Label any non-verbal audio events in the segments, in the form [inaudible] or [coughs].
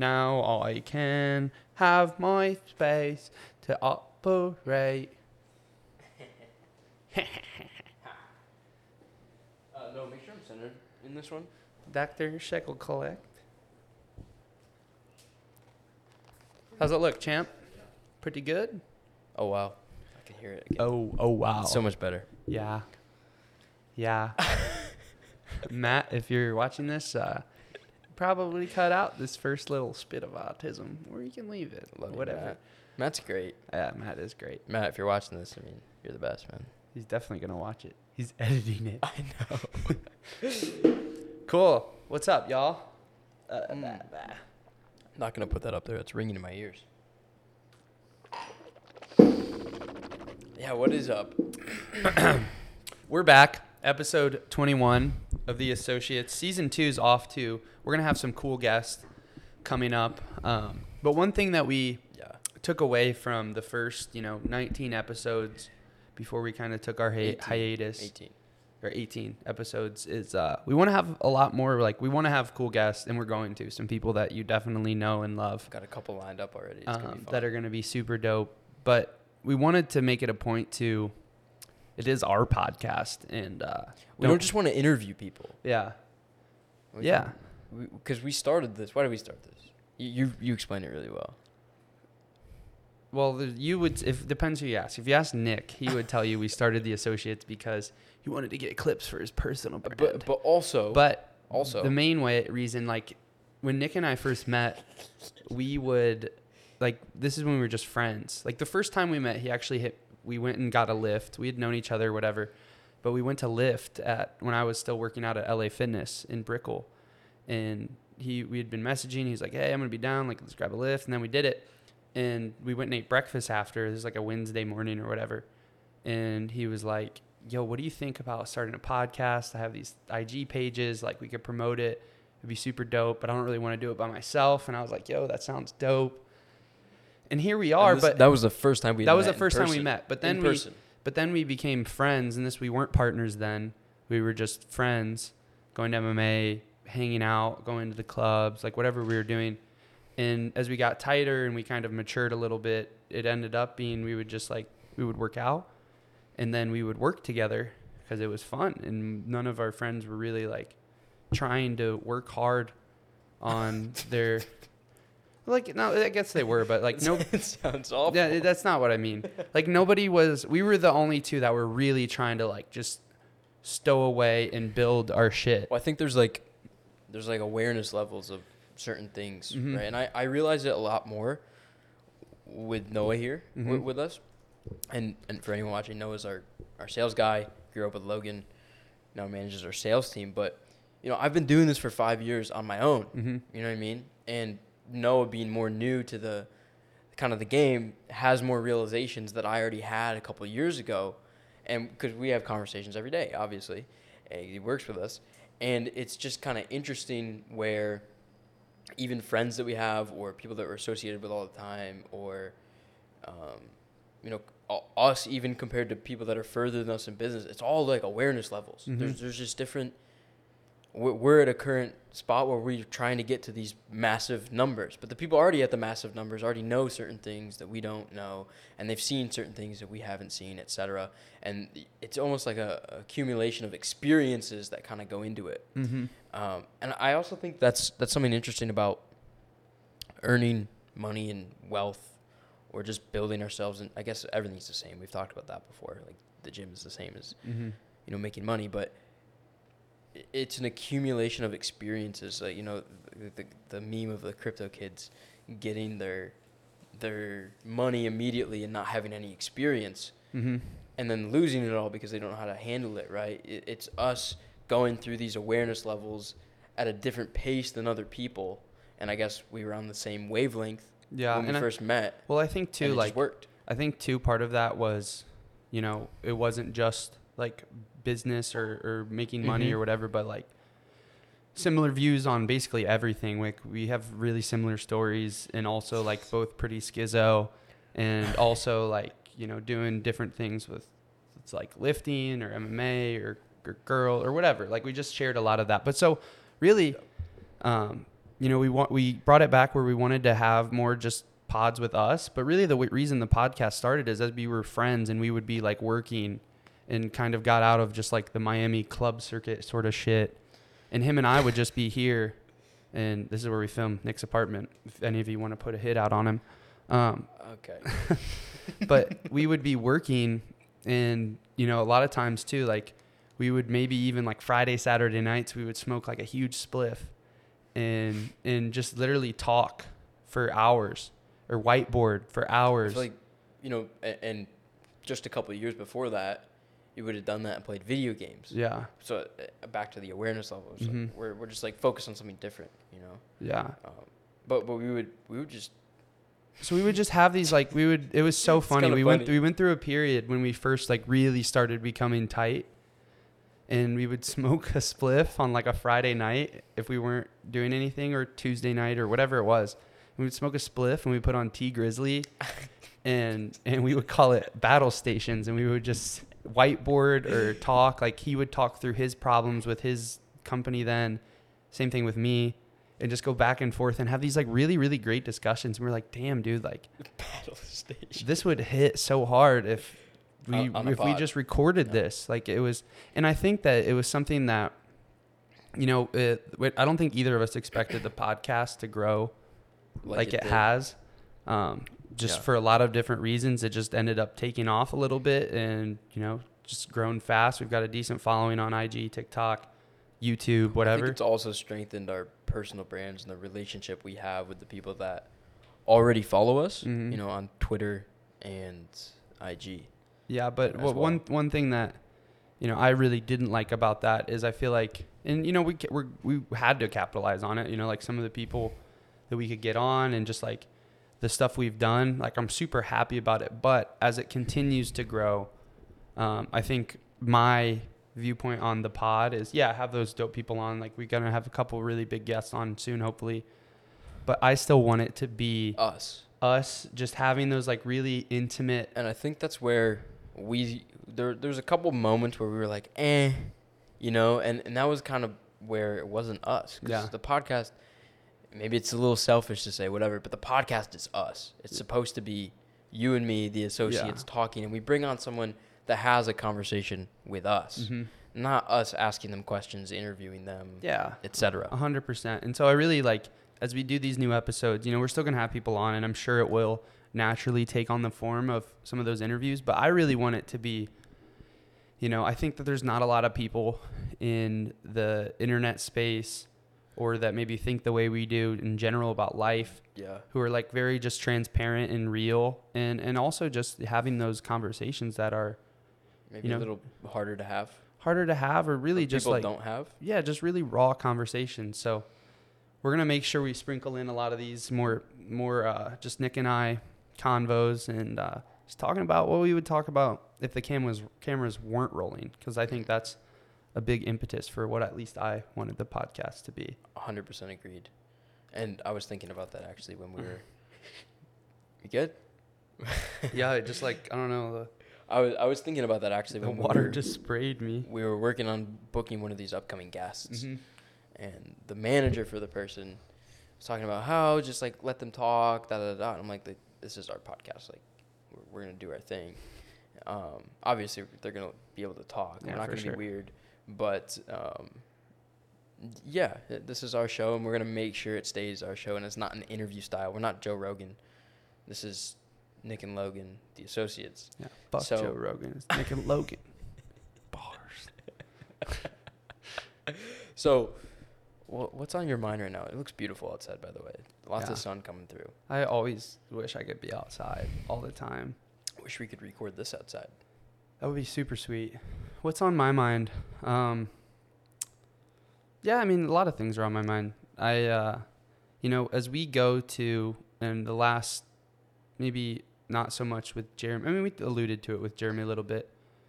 Now I can have my space to operate. [laughs] Uh, no, make sure I'm centered in this one. Dr. Shekel Collect. How's it look, champ? Pretty good? Oh wow, I can hear it again. Oh, oh wow. so much better. Yeah. Yeah. [laughs] Matt, if you're watching this, uh, probably cut out this first little spit of autism, or you can leave it. Love whatever. Matt. Matt's great. Yeah, Matt is great. Matt, if you're watching this, I mean, you're the best, man. He's definitely gonna watch it. He's editing it. [laughs] I know. [laughs] Cool. What's up, y'all? Uh, Mm. bah, bah. Not gonna put that up there. It's ringing in my ears. Yeah, what is up? [clears throat] We're back. Episode 21 of the Associates. Season two is off too. We're gonna have some cool guests coming up. Um, but one thing that we Yeah. took away from the first, you know, 19 episodes before we kind of took our hi- 18. hiatus 18. or 18 episodes is uh, we want to have a lot more like we want to have cool guests and we're going to some people that you definitely know and love Got a couple lined up already. Gonna um, that are going to be super dope but we wanted to make it a point to it is our podcast and uh, we don't just want to interview people. yeah We yeah Because we, started this. Why did we start this? You you, you explained it really well. well the, you would if depends who you ask if you ask nick he would tell you we started the associates because he wanted to get clips for his personal brand But but also But also the main way reason, like when Nick and I first met, we would like this is when we were just friends. Like the first time we met, he actually hit. We went and got a lift. We had known each other, whatever, but we went to lift at when I was still working out at LA Fitness in Brickell, and he we had been messaging. He's like, "Hey, I'm gonna be down. Like, let's grab a lift." And then we did it, and we went and ate breakfast after. It was like a Wednesday morning or whatever, and he was like, "Yo, what do you think about starting a podcast? I have these IG pages. Like, we could promote it." It'd be super dope, but I don't really want to do it by myself. And I was like, yo, that sounds dope. And here we are, this- but that was the first time we that was the in first time we met. But In then we person. but then we became friends and this we weren't partners then. We were just friends, going to MMA, hanging out, going to the clubs, like whatever we were doing. And as we got tighter and we kind of matured a little bit, it ended up being we would just like we would work out and then we would work together because it was fun and none of our friends were really like trying to work hard on [laughs] their like no I guess they were but like [laughs] no it sounds awful. yeah, that's not what I mean. Like nobody was. We were the only two that were really trying to like just stow away and build our shit. Well, I think there's like there's like awareness levels of certain things, Mhm. right? And I, I realize it a lot more with Noah here Mhm. with us. And and for anyone watching, Noah's our, our sales guy. Grew up with Logan, now manages our sales team. But you know, I've been doing this for five years on my own. Mm-hmm. You know what I mean? And Noah being more new to the kind of the game has more realizations that I already had a couple years ago. And because we have conversations every day, obviously, and he works with us. And it's just kind of interesting where even friends that we have or people that we're associated with all the time or, um, you know, us even compared to people that are further than us in business, it's all like awareness levels. Mhm. There's, there's just different we're, at a current spot where we're trying to get to these massive numbers but the people already at the massive numbers already know certain things that we don't know and they've seen certain things that we haven't seen etc and it's almost like a, accumulation of experiences that kind of go into it Mm-hmm. um, and i also think that's that's something interesting about earning money and wealth or just building ourselves and i guess everything's the same we've talked about that before like the gym is the same as Mm-hmm. you know making money but it's an accumulation of experiences like you know the, the, the meme of the crypto kids getting their their money immediately and not having any experience Mm-hmm. and then losing it all because they don't know how to handle it right? It, it's us going through these awareness levels at a different pace than other people. And i guess we were on the same wavelength Yeah, when we I, first met. Well, I think too, like worked. I think too, part of that was, you know, it wasn't just like business or, or making money Mhm. or whatever, but like similar views on basically everything. Like we have really similar stories and also like both pretty schizo and [laughs] also like, you know, doing different things with it's like lifting or MMA or, or girl or whatever. Like we just shared a lot of that. But so really, um, you know, we want we brought it back where we wanted to have more just pods with us, but really the w- reason the podcast started is as we were friends and we would be like working and kind of got out of just like the Miami club circuit sort of shit. And him and I would just be here and this is where we film Nick's apartment. If any of you want to put a hit out on him. Um, Okay. [laughs] but we would be working and you know a lot of times too like we would maybe even like friday saturday nights we would smoke like a huge spliff and and just literally talk for hours or whiteboard for hours feel like, you know, and, and just a couple of years before that, you would have done that and played video games. yeah So uh, back to the awareness level, Mhm. like we're we're just like focused on something different, you know. yeah Um, but but we would we would just so we would just have these like we would it was so funny we went funny. we went through a period when we first like really started becoming tight and we would [laughs] smoke a spliff on like a Friday night if we weren't doing anything or Tuesday night or whatever it was. We would smoke a spliff and we put on Tee Grizzley [laughs] and and we would call it battle stations and we would just whiteboard or [laughs] talk like he would talk through his problems with his company then same thing with me and just go back and forth and have these like really really great discussions and we are like damn dude like [laughs] battle stage. this would hit so hard if we if we just recorded Yeah. this like it was and i think that it was something that you know it, i don't think either of us expected the podcast to grow like, it, did. has um just Yeah. for a lot of different reasons it just ended up taking off a little bit and you know just grown fast we've got a decent following on ig tiktok youtube whatever it's also strengthened our personal brands and the relationship we have with the people that already follow us, Mhm. you know, on Twitter and IG. Yeah, but well. one one thing that you know I really didn't like about that is I feel like, and you know we we we had to capitalize on it. You know, like some of the people that we could get on and just like the stuff we've done. Like I'm super happy about it. But as it continues to grow, um, I think my viewpoint on the pod is yeah, have those dope people on. Like we're gonna have a couple really big guests on soon, hopefully. But I still want it to be Us. us just having those like really intimate And I think that's where we there there's a couple moments where we were like, eh, you know, and, and that was kind of where it wasn't us. 'Cause Yeah. The podcast, maybe it's a little selfish to say whatever, but the podcast is us. It's supposed to be you and me, the associates, talking, and we bring on someone that has a conversation with us, Mhm. not us asking them questions, interviewing them, Yeah, etc. a hundred percent. And so I really like as we do these new episodes, you know, we're still gonna have people on, and I'm sure it will naturally take on the form of some of those interviews. But I really want it to be, you know, I think that there's not a lot of people in the internet space or that maybe think the way we do in general about life Yeah. who are like very just transparent and real and and also just having those conversations that are Maybe You a little harder to have. harder to have or really or just people like don't have. yeah, just really raw conversations. So we're gonna make sure we sprinkle in a lot of these more more uh, just Nick and I convos and uh, just talking about what we would talk about if the cameras cameras weren't rolling because I think that's a big impetus for what at least I wanted the podcast to be. hundred percent agreed. And I was thinking about that actually when we were. [laughs] You good? [laughs] yeah, just like I don't know I was I was thinking about that actually the, the when water we were, just sprayed me. we were working on booking one of these upcoming guests, hmm and the manager for the person was talking about how just like let them talk, da da da. And I'm like, this is our podcast, like we're, we're gonna do our thing. Um, obviously, they're gonna be able to talk. Yeah, we're not gonna sure. be weird, but um, yeah, this is our show, and we're gonna make sure it stays our show, and it's not an interview style. We're not Joe Rogan. This is Nick and Logan, the associates. Yeah, fuck So- Joe Rogan. It's Nick and Logan. [laughs] Bars. [laughs] So, wha what's on your mind right now? It looks beautiful outside, by the way. Lots Yeah. of sun coming through. I always wish I could be outside all the time. Wish we could record this outside. That would be super sweet. What's on my mind? Um, yeah, I mean, a lot of things are on my mind. I, uh, you know, as we go to, and the last, maybe not so much with Jeremy. I mean, we alluded to it with Jeremy a little bit,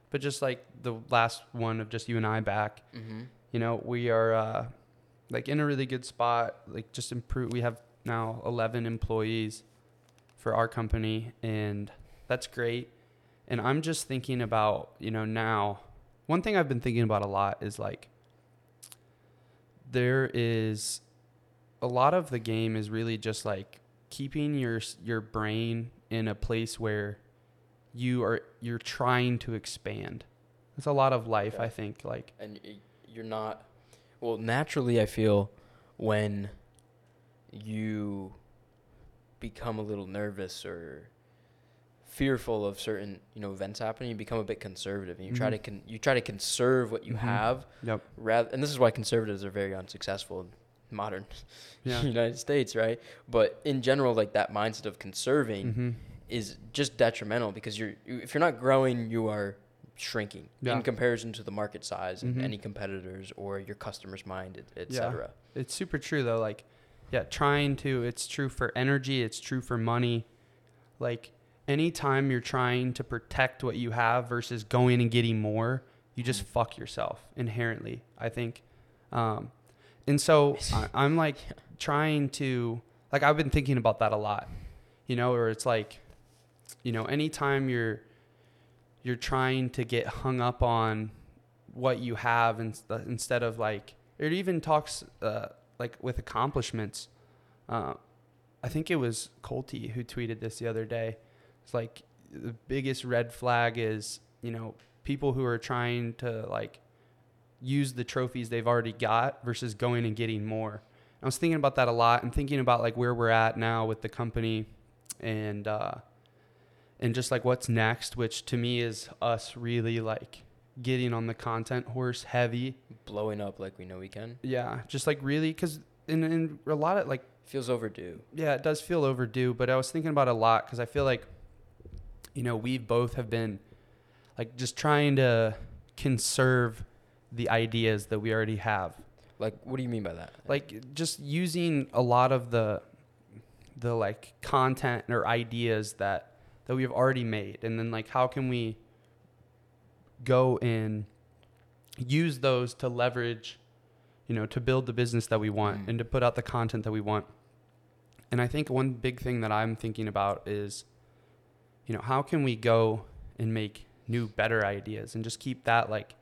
but just like the last one of just you and I back, Mm-hmm. you know, we are uh, like in a really good spot. Like just improve. We have now 11 employees for our company, and that's great. And I'm just thinking about, you know, now one thing I've been thinking about a lot is like there is a lot of the game is really just like keeping your your brain in a place where you are you're trying to expand. It's a lot of life, Yeah. I think. Like and you're not well naturally i feel when you become a little nervous or fearful of certain you know events happening you become a bit conservative and you try Mhm. to con- you try to conserve what you Mhm. have Yep. rather and this is why conservatives are very unsuccessful in modern [laughs] Yeah. united states right but in general like that mindset of conserving hmm is just detrimental because you're if you're not growing, you are shrinking Yeah. in comparison to the market size and Mhm. any competitors or your customers' mind, et, et Yeah. cetera. It's super true though. Like, yeah, trying to. It's true for energy. It's true for money. Like, anytime you're trying to protect what you have versus going and getting more, you just Mhm. fuck yourself inherently. I think. Um, and so [laughs] I, I'm like trying to like I've been thinking about that a lot. You know, or it's like, you know, anytime you're you're trying to get hung up on what you have ins- instead of like it even talks uh, like with accomplishments uh, i think it was colty who tweeted this the other day it's like the biggest red flag is you know people who are trying to like use the trophies they've already got versus going and getting more i was thinking about that a lot and thinking about like where we're at now with the company and uh and just like what's next which to me is us really like getting on the content horse heavy Blowing up like we know we can yeah, just like really, because in, in a lot of like, feels overdue. yeah, it does feel overdue. But I was thinking about a lot because I feel like, you know, we both have been like just trying to conserve the ideas that we already have. Like, what do you mean by that? Like just using a lot of the, the like content or ideas that that we have already made, and then like how can we go and use those to leverage you know, to build the business that we want Mm. and to put out the content that we want. And I think one big thing that I'm thinking about is, you know, how can we go and make new, better ideas and just keep that like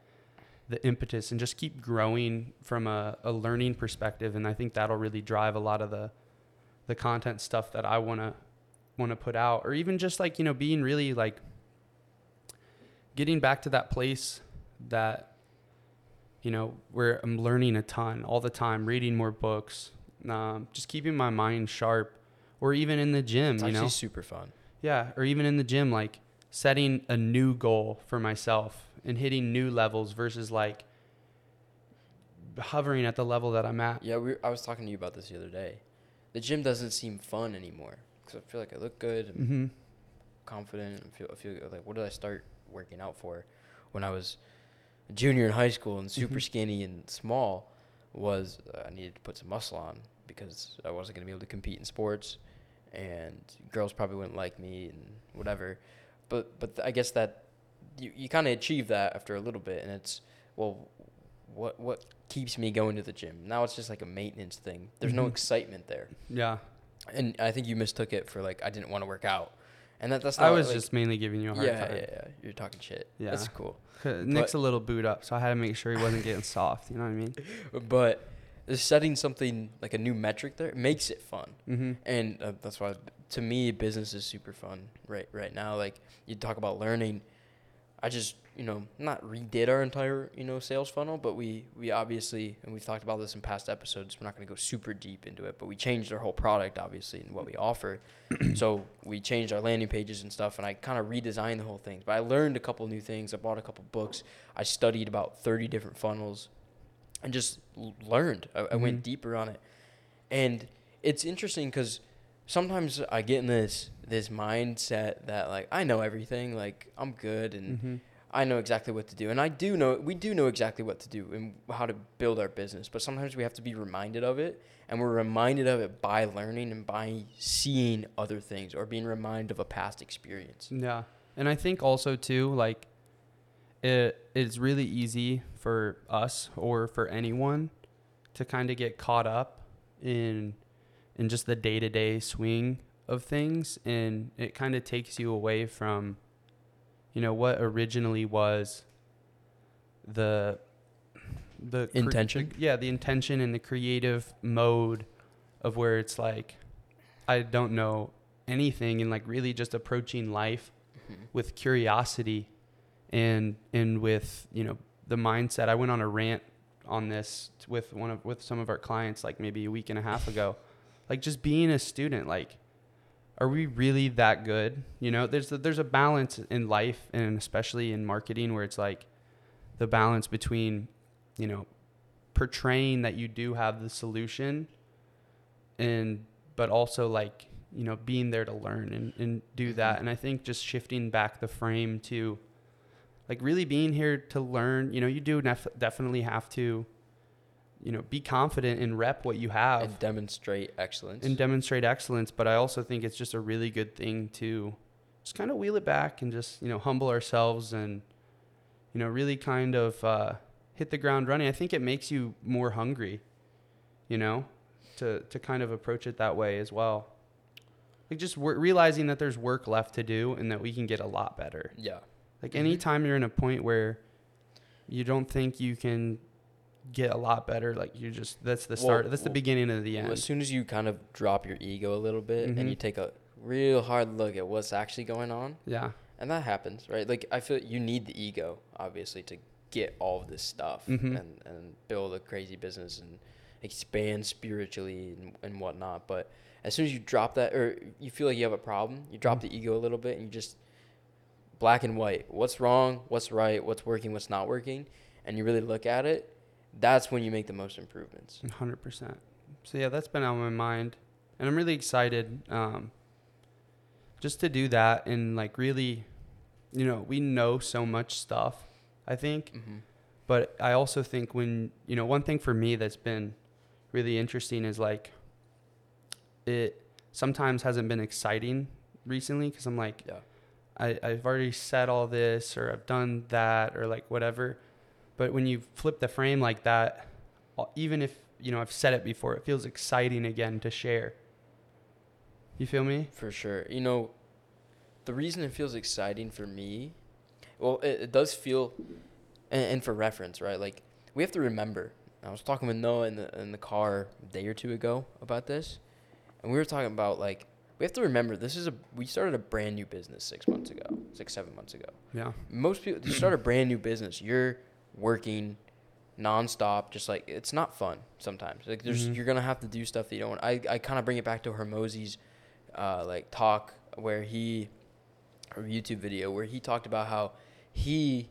the impetus and just keep growing from a, a learning perspective. And I think that'll really drive a lot of the the content stuff that I wanna wanna put out. Or even just like, you know, being really like getting back to that place that you know, where I'm learning a ton all the time, reading more books, um, just keeping my mind sharp, or even in the gym, It's you know, super fun. Yeah, or even in the gym, like setting a new goal for myself and hitting new levels versus like hovering at the level that I'm at. Yeah, we, I was talking to you about this the other day. The gym doesn't seem fun anymore because I feel like I look good and Mm-hmm. confident. And feel, I feel like what did I start working out for when I was a junior in high school and super Mhm. skinny and small? Was uh, I needed to put some muscle on because I wasn't gonna be able to compete in sports, and girls probably wouldn't like me and whatever. But but I guess that you you kind of achieve that after a little bit, and it's well, what what keeps me going to the gym? Now it's just like a maintenance thing. There's no Mhm. excitement there Yeah, and I think you mistook it for like I didn't want to work out, and that that's not I was like- just mainly giving you a hard yeah, time. yeah, yeah. You're talking shit. Yeah. that's cool. Nick's a little boot up, so I had to make sure he wasn't getting soft. You know what I mean? [laughs] But setting something like a new metric there makes it fun, Mm-hmm. and uh, that's why to me business is super fun right right now. Like you talk about learning, I just you know not redid our entire you know sales funnel, but we we obviously and we've talked about this in past episodes. We're not going to go super deep into it, but we changed our whole product obviously and what we offer. [coughs] so we changed our landing pages and stuff, and I kind of redesigned the whole thing. But I learned a couple new things. I bought a couple books. I studied about thirty different funnels, and just learned. I, I went Mhm. deeper on it, and it's interesting because sometimes I get in this this mindset that like I know everything, like I'm good and Mm-hmm. I know exactly what to do, and I do know we do know exactly what to do and how to build our business. But sometimes we have to be reminded of it, and we're reminded of it by learning and by seeing other things or being reminded of a past experience. Yeah. And I think also too, like it it's really easy for us or for anyone to kind of get caught up in in just the day-to-day swing of things and it kind of takes you away from you know what originally was the the cre- Intention? yeah, the intention and the creative mode of where it's like I don't know anything and like really just approaching life Mhm. with curiosity and and with you know the mindset. I went on a rant on this with one of with some of our clients like maybe a week and a half ago. Like just being a student, like are we really that good? You know, there's a, there's a balance in life and especially in marketing where it's like the balance between you know portraying that you do have the solution and but also like you know being there to learn and, and do that mm-hmm. and i think just shifting back the frame to like really being here to learn you know you do nef- definitely have to you know be confident and rep what you have and demonstrate excellence. and demonstrate excellence but i also think it's just a really good thing to just kind of wheel it back and just you know humble ourselves and you know really kind of uh, hit the ground running i think it makes you more hungry you know to to kind of approach it that way as well like just wor- realizing that there's work left to do and that we can get a lot better yeah. Like Mhm. anytime you're in a point where you don't think you can get a lot better like you just that's the Well, start that's the well, beginning of the Well, end as soon as you kind of drop your ego a little bit Mhm. and you take a real hard look at what's actually going on, yeah and that happens, right? Like I feel you need the ego, obviously, to get all of this stuff Mhm. and and build a crazy business and expand spiritually and, and whatnot. But as soon as you drop that, or you feel like you have a problem, you drop Mhm. the ego a little bit and you just black and white. What's wrong? What's right? What's working? What's not working? And you really look at it. That's when you make the most improvements. Hundred percent. So yeah, that's been on my mind, and I'm really excited, um, just to do that and like really, you know, we know so much stuff. I think, Mm-hmm. but I also think when you know one thing for me that's been really interesting is like it sometimes hasn't been exciting recently because I'm like Yeah. I, I've already said all this or I've done that or like whatever. But when you flip the frame like that, even if, you know, I've said it before, it feels exciting again to share. You feel me? For sure. You know, the reason it feels exciting for me, well, it, it does feel, and, and for reference, right? Like, we have to remember. I was talking with Noah in the, in the car a day or two ago about this, and we were talking about, like, we have to remember this is a, we started a brand new business six months ago, six, seven months ago. Yeah. Most people, you start a brand new business, you're working nonstop, just like, it's not fun sometimes. Like, there's, Mhm. you're going to have to do stuff that you don't want. I, I kind of bring it back to Hormozi's uh, like talk where he or YouTube video where he talked about how he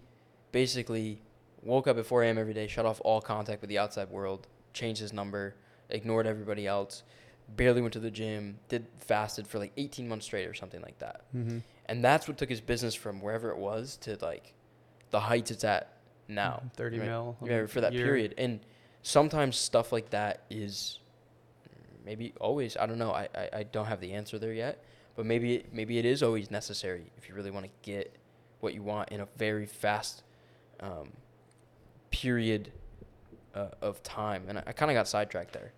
basically woke up at 4 a.m. every day, shut off all contact with the outside world, changed his number, ignored everybody else, barely went to the gym, did fasted for like 18 months straight or something like that. Mm-hmm. And that's what took his business from wherever it was to like the heights it's at now. 30 right? mil. Yeah, for that year. period. And sometimes stuff like that is maybe always. I don't know. I, I, I don't have the answer there yet. But maybe it, maybe it is always necessary if you really want to get what you want in a very fast um, period uh, of time. And I, I kind of got sidetracked there,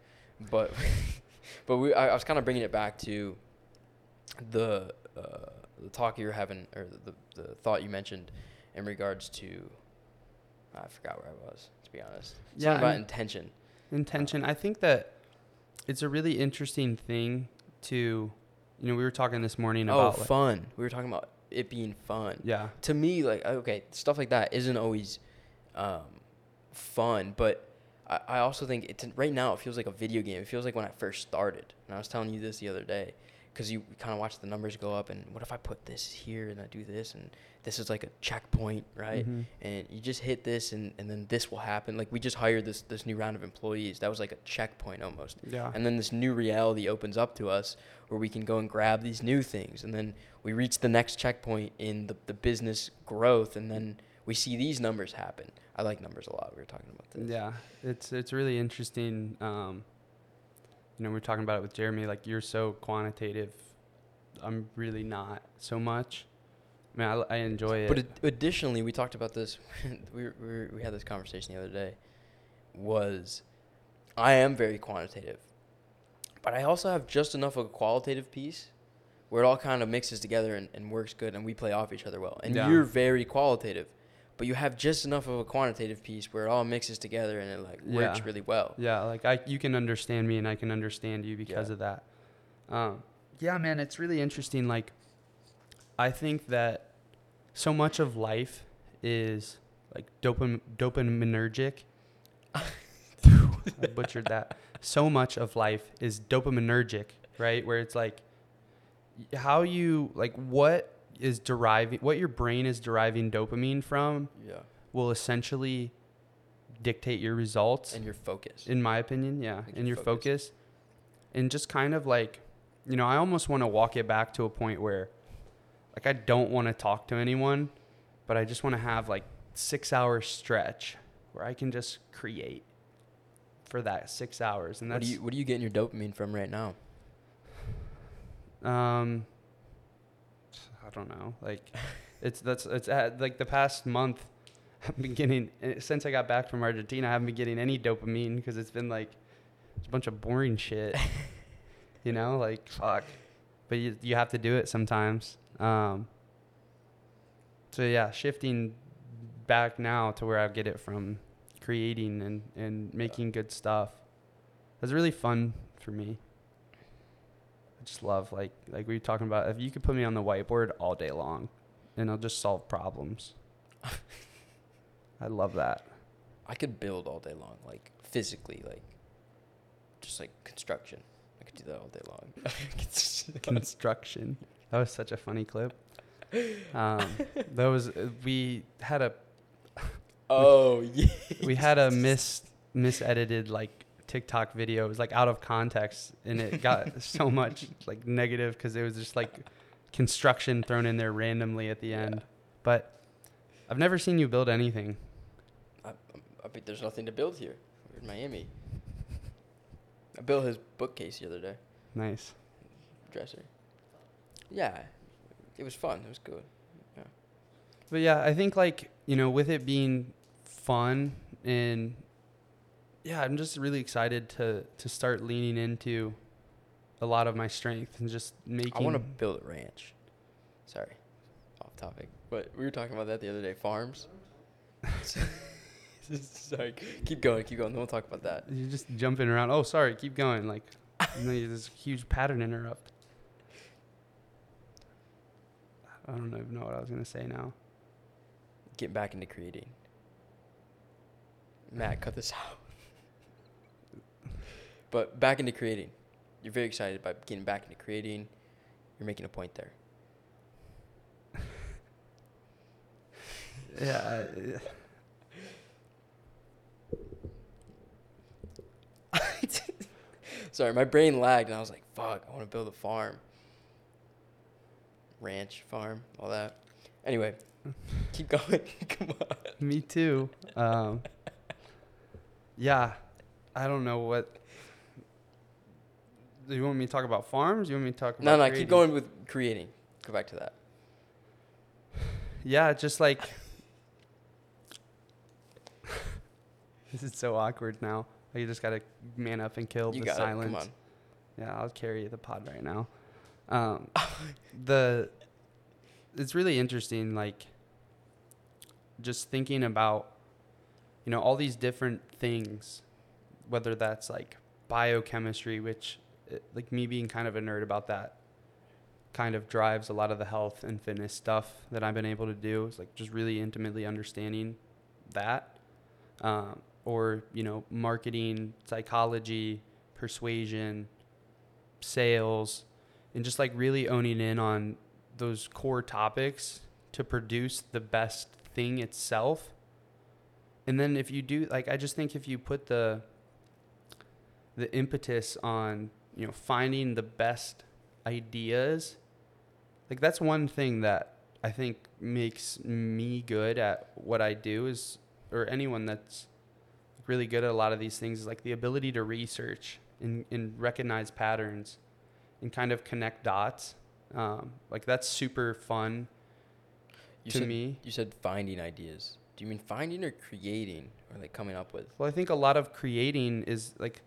but [laughs] but we I, I was kind of bringing it back to the uh, the talk you were having or the, the thought you mentioned in regards to I forgot where I was to be honest. Yeah, Something about intention. Intention. I think that it's a really interesting thing to, you know, we were talking this morning Oh, about, like, fun. We were talking about it being fun. yeah. To me, like okay, stuff like that isn't always um, fun, but I, I also think it's right now it feels like a video game. It feels like when I first started, and I was telling you this the other day, because you kind of watch the numbers go up, and what if I put this here and I do this, and this is like a checkpoint, right? Mhm. and you just hit this and, and then this will happen like we just hired this this new round of employees that was like a checkpoint almost Yeah. and then this new reality opens up to us where we can go and grab these new things and then we reach the next checkpoint in the, the business growth and then we see these numbers happen i like numbers a lot we were talking about this Yeah, it's it's really interesting. Um, you know, we are talking about it with Jeremy. Like you're so quantitative. I'm really not so much. I mean, I, I enjoy it. but ad- additionally we talked about this [laughs] we, we, we had this conversation the other day was i am very quantitative but i also have just enough of a qualitative piece where it all kind of mixes together and, and works good and we play off each other well and Yeah. you're very qualitative but you have just enough of a quantitative piece where it all mixes together and it like works really well. Yeah, like I you can understand me and I can understand you because Yeah. of that. Um, yeah, man, it's really interesting. Like, I think that so much of life is like dopam dopaminergic. I butchered that. So much of life is dopaminergic, right? Where it's like how you like what is deriving what your brain is deriving dopamine from Yeah. will essentially dictate your results And your focus. in my opinion yeah Like and your focus. focus. and just kind of like you know i almost want to walk it back to a point where like i don't want to talk to anyone but i just want to have like six hour stretch where i can just create for that six hours and what that's do you what are you getting your dopamine from right now? um i don't know. Like it's that's it's at, like the past month [laughs] i've been getting eh, since i got back from argentina i haven't been getting any dopamine because it's been like it's a bunch of boring shit. [laughs] You know like fuck. but you, you have to do it sometimes. Um so yeah shifting back now to where i get it from creating and and making good stuff. It's really fun for me just love like like we were talking about. If you could put me on the whiteboard all day long, and I'll just solve problems. [laughs] I love that. I could build all day long, like physically, like just like construction. I could do that all day long. [laughs] Construction. That was such a funny clip. Um, [laughs] that was we had a oh yeah. we had a mis misedited like TikTok video. It was like out of context, and it got [laughs] so much like negative because it was just like construction thrown in there randomly at the end. Yeah. But I've never seen you build anything. I, I mean, there's nothing to build here. We're in Miami. I built his bookcase the other day, Nice. dresser. Yeah, it was fun. It was good. Yeah. But yeah, I think like, you know, with it being fun and yeah, I'm just really excited to to start leaning into a lot of my strength and just making I want to build a ranch. Sorry, off topic. But we were talking about that the other day. Farms. [laughs] [laughs] Sorry, keep going, keep going. Then we'll talk about that. You're just jumping around. Oh, sorry, keep going. Like, and then there's this huge pattern interrupt. I don't even know what I was gonna say now. Getting back into creating. Matt, cut this out. But back into creating. You're very excited about getting back into creating. You're making a point there. Yeah. [laughs] Sorry, my brain lagged and I was like, fuck, I want to build a farm. Ranch, farm, all that. Anyway, [laughs] keep going. [laughs] Come on. Me too. Um, yeah, I don't know what. Do you want me to talk about farms? You want me to talk about? No, no, creating? keep going with creating. Go back to that. Yeah, just like. [laughs] this is so awkward now. You just gotta man up and kill you the got silence. it. Come on. Yeah, I'll carry the pod right now. Um, [laughs] the it's really interesting, like just thinking about you know all these different things, whether that's like biochemistry, which uh, like me being kind of a nerd about that, kind of drives a lot of the health and fitness stuff that I've been able to do. Is like just really intimately understanding that, um, or you know marketing, psychology, persuasion sales and just like really owning in on those core topics to produce the best thing itself and then if you do like i just think if you put the the impetus on you know finding the best ideas like that's one thing that i think makes me good at what i do is or anyone that's really good at a lot of these things is like the ability to research and, and recognize patterns and kind of connect dots. Um, like that's super fun You to said, me. You said finding ideas. Do you mean finding or creating or like coming up with? Well, I think a lot of creating is like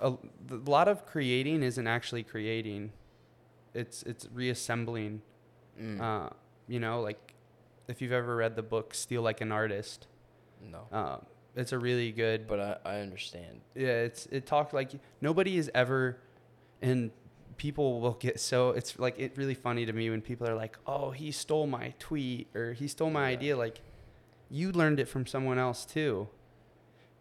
a, a lot of creating isn't actually creating. It's it's reassembling. Mm. Uh, you know, like if you've ever read the book Steal Like an Artist, No. um, it's a really good. But I, I understand. yeah, it's it talked like nobody is ever, and people will get so it's like it really funny to me when people are like, oh, he stole my tweet or he stole my Yeah. idea. Like, you learned it from someone else too,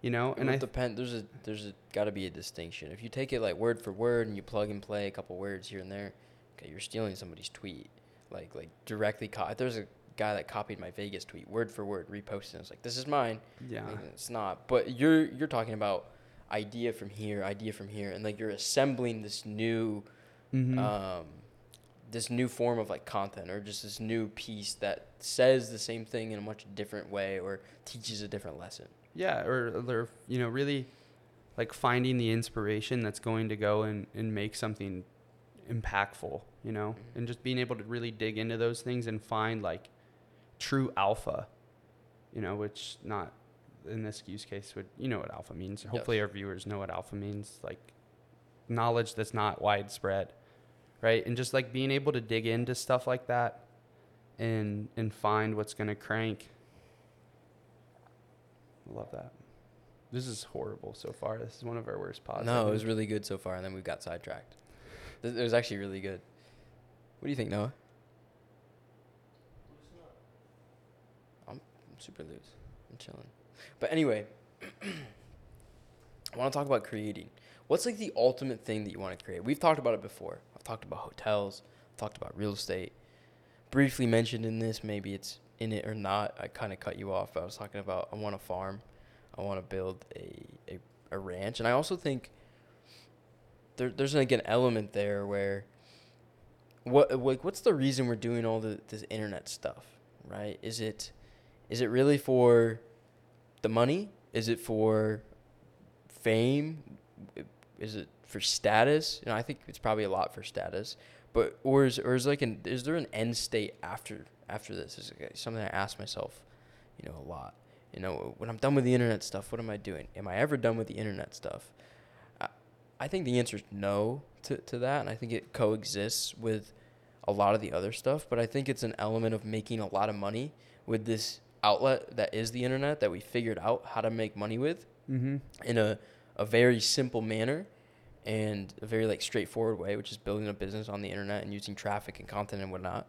you know. And would I depend. There's a there's a got to be a distinction. If you take it like word for word and you plug and play a couple words here and there, okay, you're stealing somebody's tweet. Like like directly. Co- there's a guy that copied my Vegas tweet word for word, reposted. it. It's like this is mine. yeah, Like, it's not. But you're you're talking about idea from here, idea from here, and like you're assembling this new Mhm. um, this new form of like content or just this new piece that says the same thing in a much different way or teaches a different lesson. Yeah, or or you know really, like finding the inspiration that's going to go and and make something impactful, you know, Mhm. and just being able to really dig into those things and find like true alpha, you know, which not in this use case would you know what alpha means. Hopefully our viewers know what alpha means, like knowledge that's not widespread, right? And just like being able to dig into stuff like that and and find what's gonna crank. Love that. This is horrible so far. This is one of our worst pods. No, it was really good so far, and then we got sidetracked. It was actually really good. What do you think, Noah? I'm, I'm super loose. I'm chilling. But anyway, [clears throat] I want to talk about creating. What's like the ultimate thing that you want to create? We've talked about it before. I've talked about hotels. I've talked about real estate. Briefly mentioned in this, maybe it's in it or not. I kind of cut you off. I was talking about I want to farm. I want to build a, a, a ranch. And I also think there, there's like an element there where what like what's the reason we're doing all the this internet stuff, right? Is it is it really for the money? Is it for fame? Is it for status? You know, I think it's probably a lot for status. But or is or is like an is there an end state after after this? Is something I ask myself, you know, a lot. You know, when I'm done with the internet stuff, what am I doing? Am I ever done with the internet stuff? I, I think the answer is no to, to that, and I think it coexists with a lot of the other stuff. But I think it's an element of making a lot of money with this outlet that is the internet that we figured out how to make money with Mm-hmm. in a, a very simple manner and a very like straightforward way, which is building a business on the internet and using traffic and content and whatnot.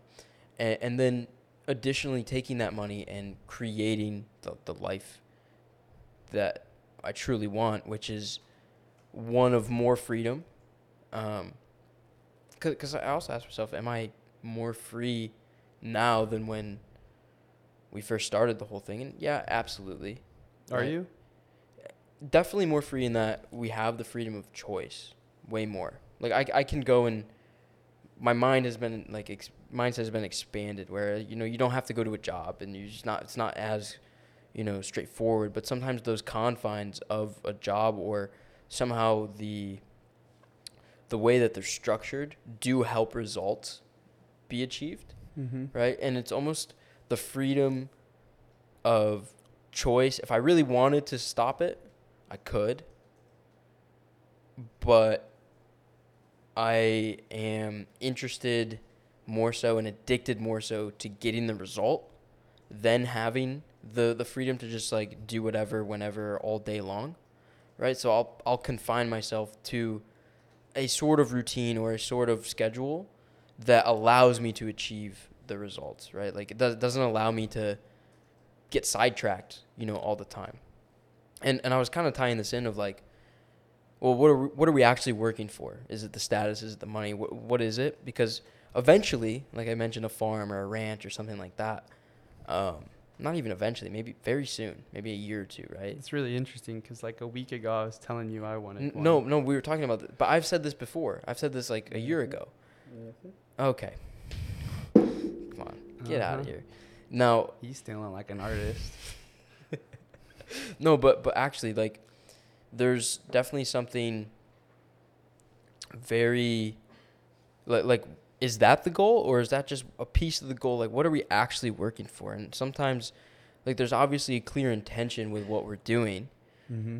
And, and then additionally taking that money and creating the, the life that I truly want, which is one of more freedom. Um, because I also ask myself, am I more free now than when we first started the whole thing? And yeah, absolutely. Are Right? you? definitely more free in that we have the freedom of choice way more like i, I can go and my mind has been like ex- mindset has been expanded where you know you don't have to go to a job and you just not it's not as you know straightforward but sometimes those confines of a job or somehow the the way that they're structured do help results be achieved Mm-hmm. right? And it's almost the freedom of choice. If I really wanted to stop it, I could. But I am interested more so and addicted more so to getting the result than having the the freedom to just like do whatever whenever all day long. Right? So I'll I'll confine myself to a sort of routine or a sort of schedule that allows me to achieve the results, right? Like it does, doesn't allow me to get sidetracked, you know, all the time. And and I was kind of tying this in of like, well, what are we, what are we actually working for? Is it the status? Is it the money? What what is it? Because eventually, like I mentioned, a farm or a ranch or something like that. Um, not even eventually, maybe very soon, maybe a year or two, right? It's really interesting because like a week ago I was telling you I wanted. N- one. no, no, we were talking about this, but I've said this before. I've said this like a year ago. Okay. Come on, get out of Uh-huh. here. Now, He's stealing like an artist. [laughs] no, but but actually, like, there's definitely something very, like, like, is that the goal or is that just a piece of the goal? Like, what are we actually working for? And sometimes, like, there's obviously a clear intention with what we're doing, Mm-hmm.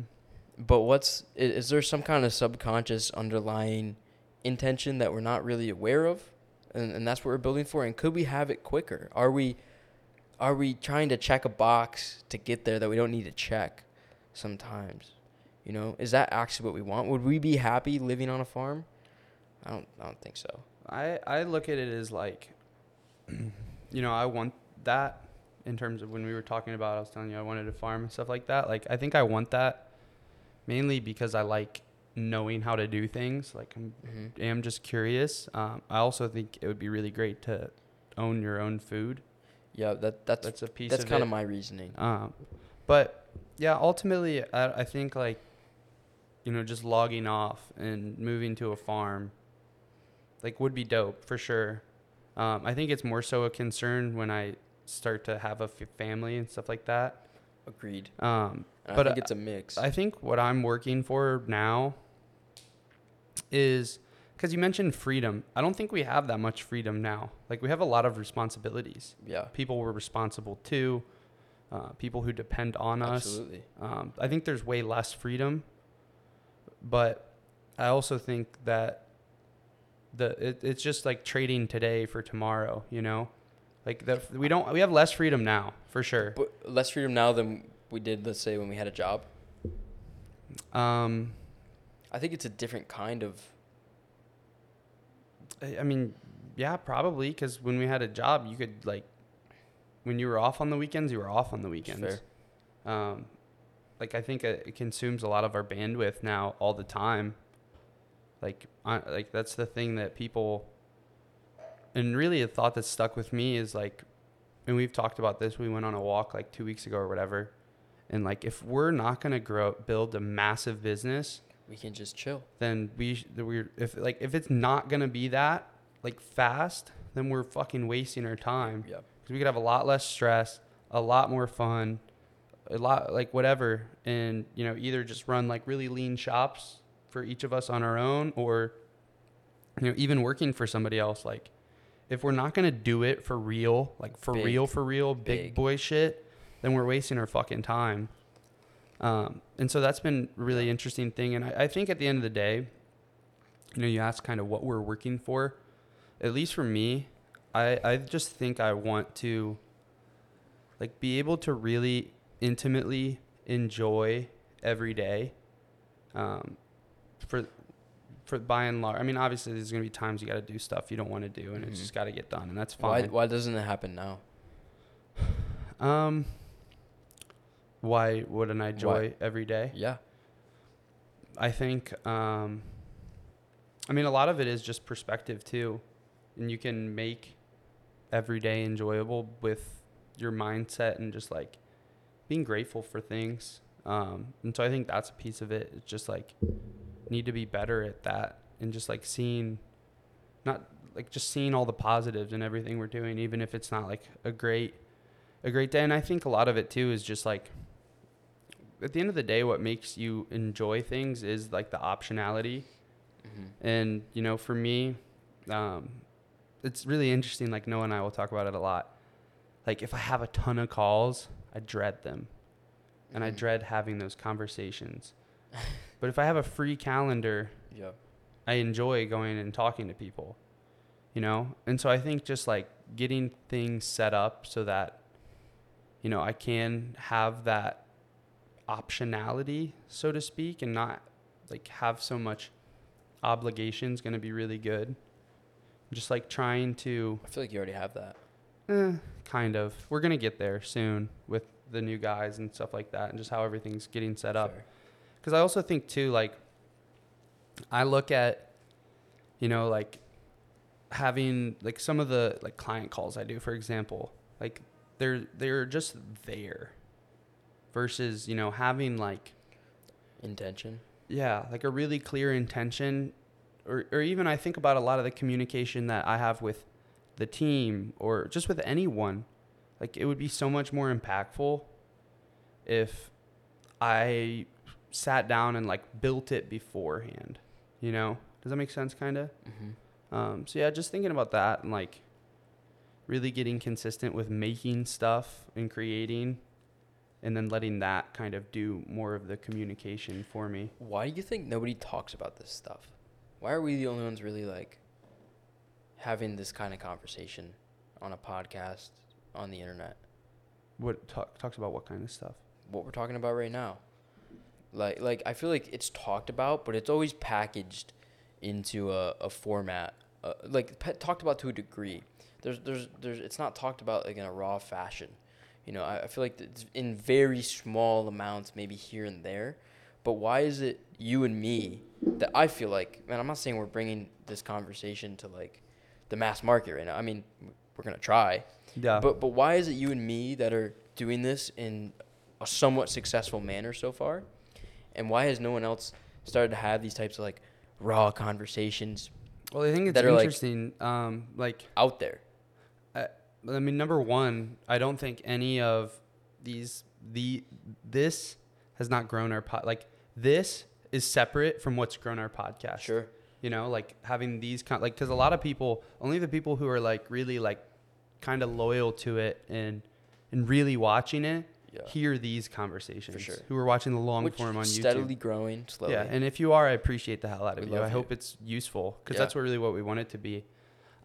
but what's i- is there some kind of subconscious underlying intention that we're not really aware of and, and that's what we're building for and could we have it quicker are we are we trying to check a box to get there that we don't need to check sometimes? You know, is that actually what we want? Would we be happy living on a farm? I don't I don't think so. I I look at it as like, [clears throat] you know, I want that in terms of when we were talking about. I was telling you I wanted a farm and stuff like that. Like I think I want that mainly because I like knowing how to do things. Like I'm Mm-hmm. am just curious. Um, I also think it would be really great to own your own food. Yeah, that that's That's a piece that's kind of my reasoning. Um, but yeah, ultimately, I, I think like, you know, just logging off and moving to a farm, like, would be dope for sure. Um, I think it's more so a concern when I start to have a f- family and stuff like that. Agreed. Um, And But I think I- it's a mix. I think what I'm working for now is because you mentioned freedom. I don't think we have that much freedom now. Like, we have a lot of responsibilities. yeah. People we're responsible to, uh, people who depend on us. Absolutely. Um, I think there's way less freedom, but I also think that the it, it's just like trading today for tomorrow. You know, like that we don't we have less freedom now for sure. But less freedom now than we did, let's say, when we had a job. Um, I think it's a different kind of. I I mean, yeah, probably because when we had a job, you could like when you were off on the weekends, you were off on the weekends. Fair. Um, like I think it, it consumes a lot of our bandwidth now all the time. Like, I, like that's the thing that people, and really a thought that stuck with me is like, and we've talked about this. We went on a walk like two weeks ago or whatever, and like if we're not gonna grow, build a massive business, We can just chill. then we we're if like if it's not gonna be that like fast, then we're fucking wasting our time Yeah. because we could have a lot less stress, a lot more fun, a lot like whatever, and you know either just run like really lean shops for each of us on our own, or you know even working for somebody else. Like if we're not gonna do it for real, like for Big. real, for real, big, Big. boy shit, then we're wasting our fucking time. Um, and so that's been a really interesting thing, and I, I think at the end of the day, you know, you ask kind of what we're working for. At least for me, I I just think I want to like be able to really intimately enjoy every day. Um, for for by and large, I mean, obviously there's gonna be times you got to do stuff you don't want to do, and it's Mhm. just got to get done, and that's fine. Why why doesn't it happen now? Um, why wouldn't I Why? enjoy every day? Yeah. I think, um, I mean, a lot of it is just perspective too. And you can make every day enjoyable with your mindset and just like being grateful for things. Um, and so I think that's a piece of it. It's just like need to be better at that and just like seeing, not like just seeing all the positives in everything we're doing, even if it's not like a great, a great day. And I think a lot of it too is just like, at the end of the day, what makes you enjoy things is like the optionality. Mm-hmm. And, you know, for me, um, it's really interesting. Like Noah and I will talk about it a lot. Like if I have a ton of calls, I dread them and I Mhm. dread having those conversations. [laughs] but if I have a free calendar, Yeah. I enjoy going and talking to people, you know? And so I think just like getting things set up so that, you know, I can have that optionality, so to speak, and not like have so much obligations going to be really good. Just like trying to, I feel like you already have that. eh, kind of, we're going to get there soon with the new guys and stuff like that and just how everything's getting set up because I also think too, like, I look at, you know, like having like some of the like client calls I do, for example, like they're they're just there, versus you know having like Intention. yeah like a really clear intention, or or even I think about a lot of the communication that I have with the team or just with anyone, like it would be so much more impactful if I sat down and like built it beforehand. You know, does that make sense? Kind of. Mm-hmm. Um, so yeah, just thinking about that and like really getting consistent with making stuff and creating, and then letting that kind of do more of the communication for me. Why do you think nobody talks about this stuff? Why are we the only ones really like having this kind of conversation on a podcast on the internet? What talk, talks about what kind of stuff? What we're talking about right now. Like like I feel like it's talked about, but it's always packaged into a, a format. Uh, like pe- talked about to a degree. There's there's there's it's not talked about like in a raw fashion. You know, I, I feel like it's in very small amounts, maybe here and there. But why is it you and me that I feel like, man, I'm not saying we're bringing this conversation to like the mass market right now. I mean, we're gonna try. Yeah. But but why is it you and me that are doing this in a somewhat successful manner so far, and why has no one else started to have these types of like raw conversations well, I think it's that are, like- interesting. um, like out there? I mean, number one, I don't think any of these the this has not grown our pod. Like this is separate from what's grown our podcast. Sure. You know, like having these kind like because a lot of people, only the people who are like really like kind of loyal to it and and really watching it Yeah. hear these conversations. sure. Who are watching the long Which form on steadily YouTube. growing slowly. Yeah, and if you are, I appreciate the hell out of We you. I hope it's useful because Yeah. that's really what we want it to be.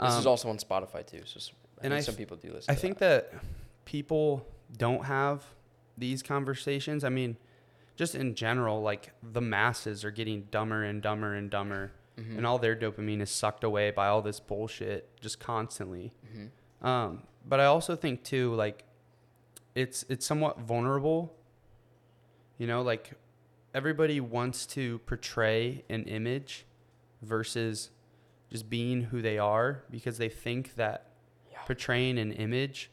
this is Um, also on Spotify too. So I and think I some people do listen. I think that. that people don't have these conversations. I mean, just in general, like the masses are getting dumber and dumber and dumber, Mhm. and all their dopamine is sucked away by all this bullshit just constantly. Mhm. Um, but I also think too, like it's it's somewhat vulnerable. You know, like everybody wants to portray an image versus just being who they are because they think that Yeah. portraying an image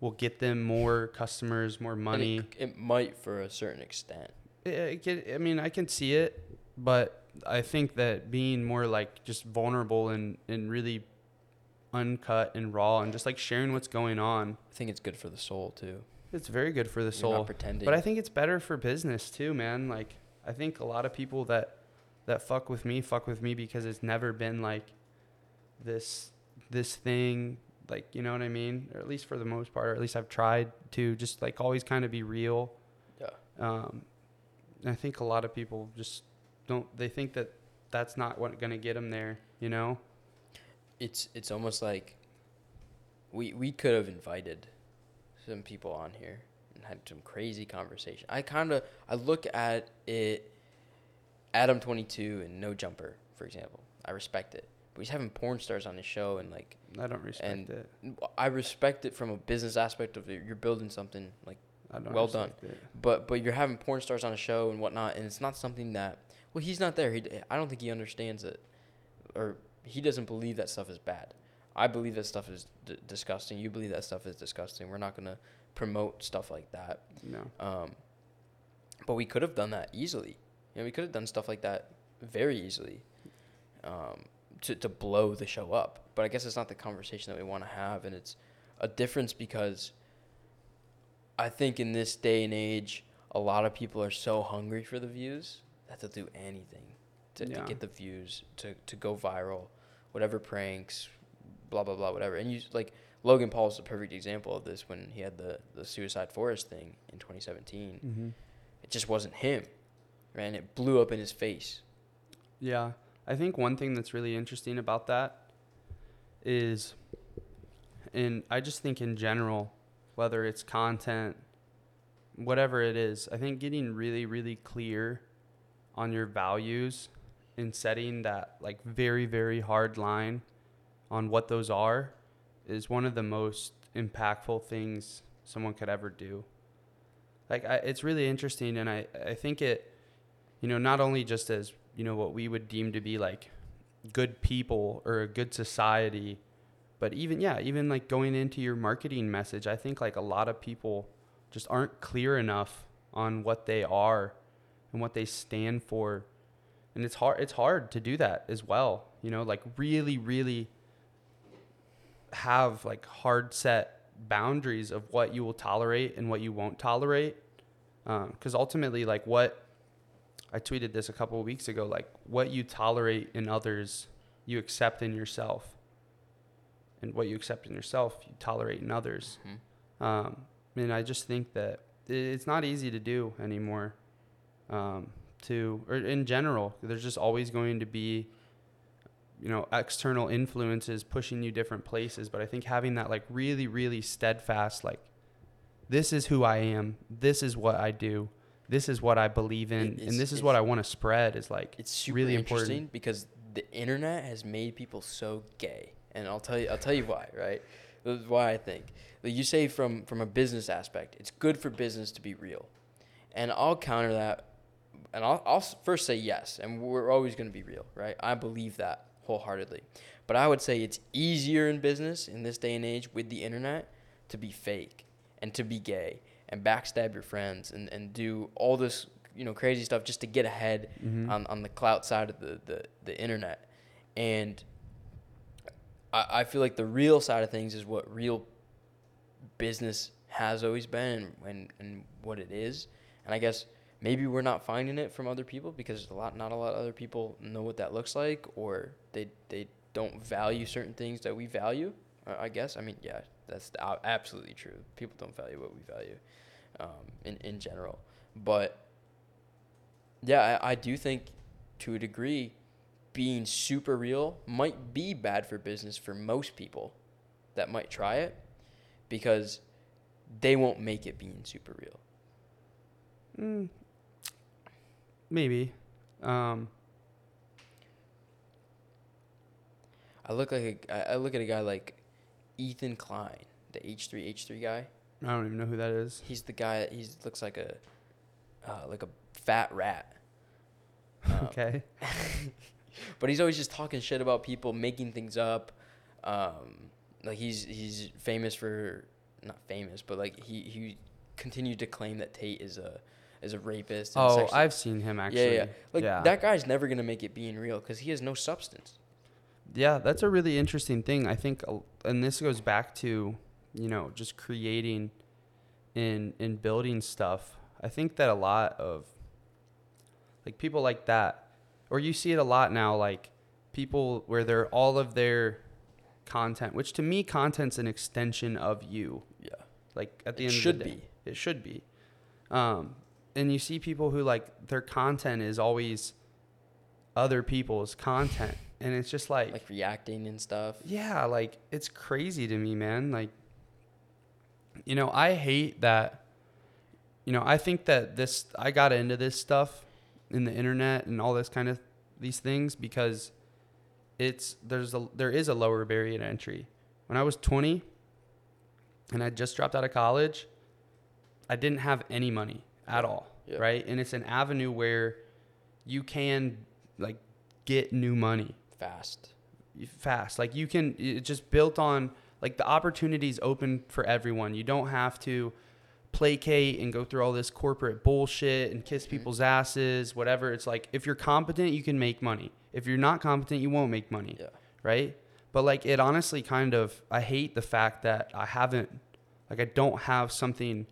will get them more customers, more money. It, it might for a certain extent. It, it I mean, I can see it, but I think that being more like just vulnerable and, and really uncut and raw and just like sharing what's going on, I think it's good for the soul too. it's very good for the You're soul. not pretending. But I think it's better for business too, man. Like I think a lot of people that that fuck with me fuck with me because it's never been like this this thing like you know what I mean? Or at least for the most part, or at least I've tried to just like always kind of be real. yeah. Um I think a lot of people just don't they think that that's not what going to get them there, you know? it's it's almost like we we could have invited some people on here and had some crazy conversation. I kind of I look at it Adam 22 and No Jumper, for example. I respect it. But he's having porn stars on his show and like I don't respect And- it. I respect it from a business aspect of it. You're building something like I don't well done. it. but but you're having porn stars on a show and whatnot, and it's not something that well he's not there. He I don't think he understands it, or he doesn't believe that stuff is bad. I believe that stuff is d- disgusting. You believe that stuff is disgusting. We're not gonna promote stuff like that. No. Um, but we could have done that easily. You know, we could have done stuff like that very easily, um, to to blow the show up. But I guess it's not the conversation that we want to have, and it's a difference because I think in this day and age, a lot of people are so hungry for the views that they'll do anything to, to get the views, to, to go viral, whatever pranks, blah blah blah, whatever. And you like Logan Paul is the perfect example of this when he had the the Suicide Forest thing in 2017. Mm-hmm. It just wasn't him, right? And it blew up in his face. Yeah. I think one thing that's really interesting about that is, and I just think in general, whether it's content, whatever it is, I think getting really, really clear on your values and setting that like very, very hard line on what those are is one of the most impactful things someone could ever do. Like, I, it's really interesting, and I, I think it, you know, not only just as you know what we would deem to be like good people or a good society but even yeah even like going into your marketing message i think like a lot of people just aren't clear enough on what they are and what they stand for and it's hard it's hard to do that as well you know like really really have like hard set boundaries of what you will tolerate and what you won't tolerate because ultimately like what I tweeted this a couple of weeks ago. Like what you tolerate in others, you accept in yourself, and what you accept in yourself, you tolerate in others. Um, and I just think that it's not easy to do anymore. Um, to or in general, there's just always going to be, you know, external influences pushing you different places. But I think having that like really, really steadfast, like this is who I am. This is what I do. This is what I believe in, it's- and this is what I want to spread. Is like It's super really interesting important. because the internet has made people so gay, and I'll tell you, I'll tell you why. Right? This is why I think. Like you say from from a business aspect, it's good for business to be real, and I'll counter that, and I'll I'll first say yes, and we're always going to be real, right? I believe that wholeheartedly, but I would say it's easier in business in this day and age with the internet to be fake and to be gay and backstab your friends and, and do all this you know crazy stuff just to get ahead Mhm. on, on the clout side of the, the, the internet and I, I feel like the real side of things is what real business has always been and, and, and what it is and i guess maybe we're not finding it from other people because a lot not a lot of other people know what that looks like or they they don't value certain things that we value I- guess. I mean yeah that's absolutely true. People don't value what we value um, in, in general. But yeah I, I do think to a degree being super real might be bad for business for most people that might try it because they won't make it being super real. Mm, maybe. Um, I look like a, I look at a guy like Ethan Klein, the H three H three guy. I don't even know who that is. He's the guy. He looks like a uh, like a fat rat. [laughs] Um, okay. [laughs] but he's always just talking shit about people making things up. Um, like he's he's famous for not famous, but like he he continued to claim that Tate is a is a rapist. and Oh, I've seen him actually. yeah, yeah. Like yeah. that guy's never gonna make it being real because he has no substance. Yeah, that's a really interesting thing. I think, and this goes back to, you know, just creating and and building stuff. I think that a lot of like people like that, or you see it a lot now, like people where they're all of their content, which to me, content's an extension of you. Yeah, Like at the It end should of the day, be. it should be. Um, and you see people who like their content is always other people's content, and it's just like like reacting and stuff. yeah, like it's crazy to me, man. Like, you know, I hate that. You know, I think that this, I got into this stuff in the internet and all this kind of these things because it's, there's a, there is a lower barrier to entry. When I was 20 and I just dropped out of college, I didn't have any money at all, Yeah. right? And it's an avenue where you can like get new money Fast. fast. Like you can, it's just built on like the opportunities open for everyone. You don't have to placate and go through all this corporate bullshit and kiss Mhm. people's asses, whatever. It's like if you're competent, you can make money. If you're not competent, you won't make money, Yeah. right? But like it honestly kind of, I hate the fact that I haven't, like I don't have something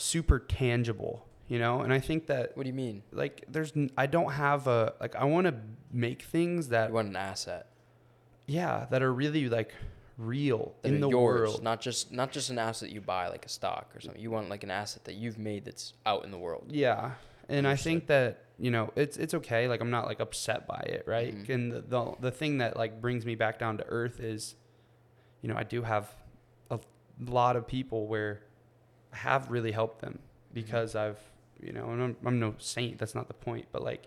super tangible, you know? And I think that What do you mean? like there's, n- I don't have a, like I want to make things that You want an asset yeah that are really like real that in the yours, world not just not just an asset you buy like a stock or something. You want like an asset that you've made that's out in the world. yeah and i think that you know it's it's okay like i'm not like upset by it right Mhm. and the, the the thing that like brings me back down to earth is you know i do have a lot of people where have really helped them mm-hmm. because i've you know and I'm, I'm no saint that's not the point but like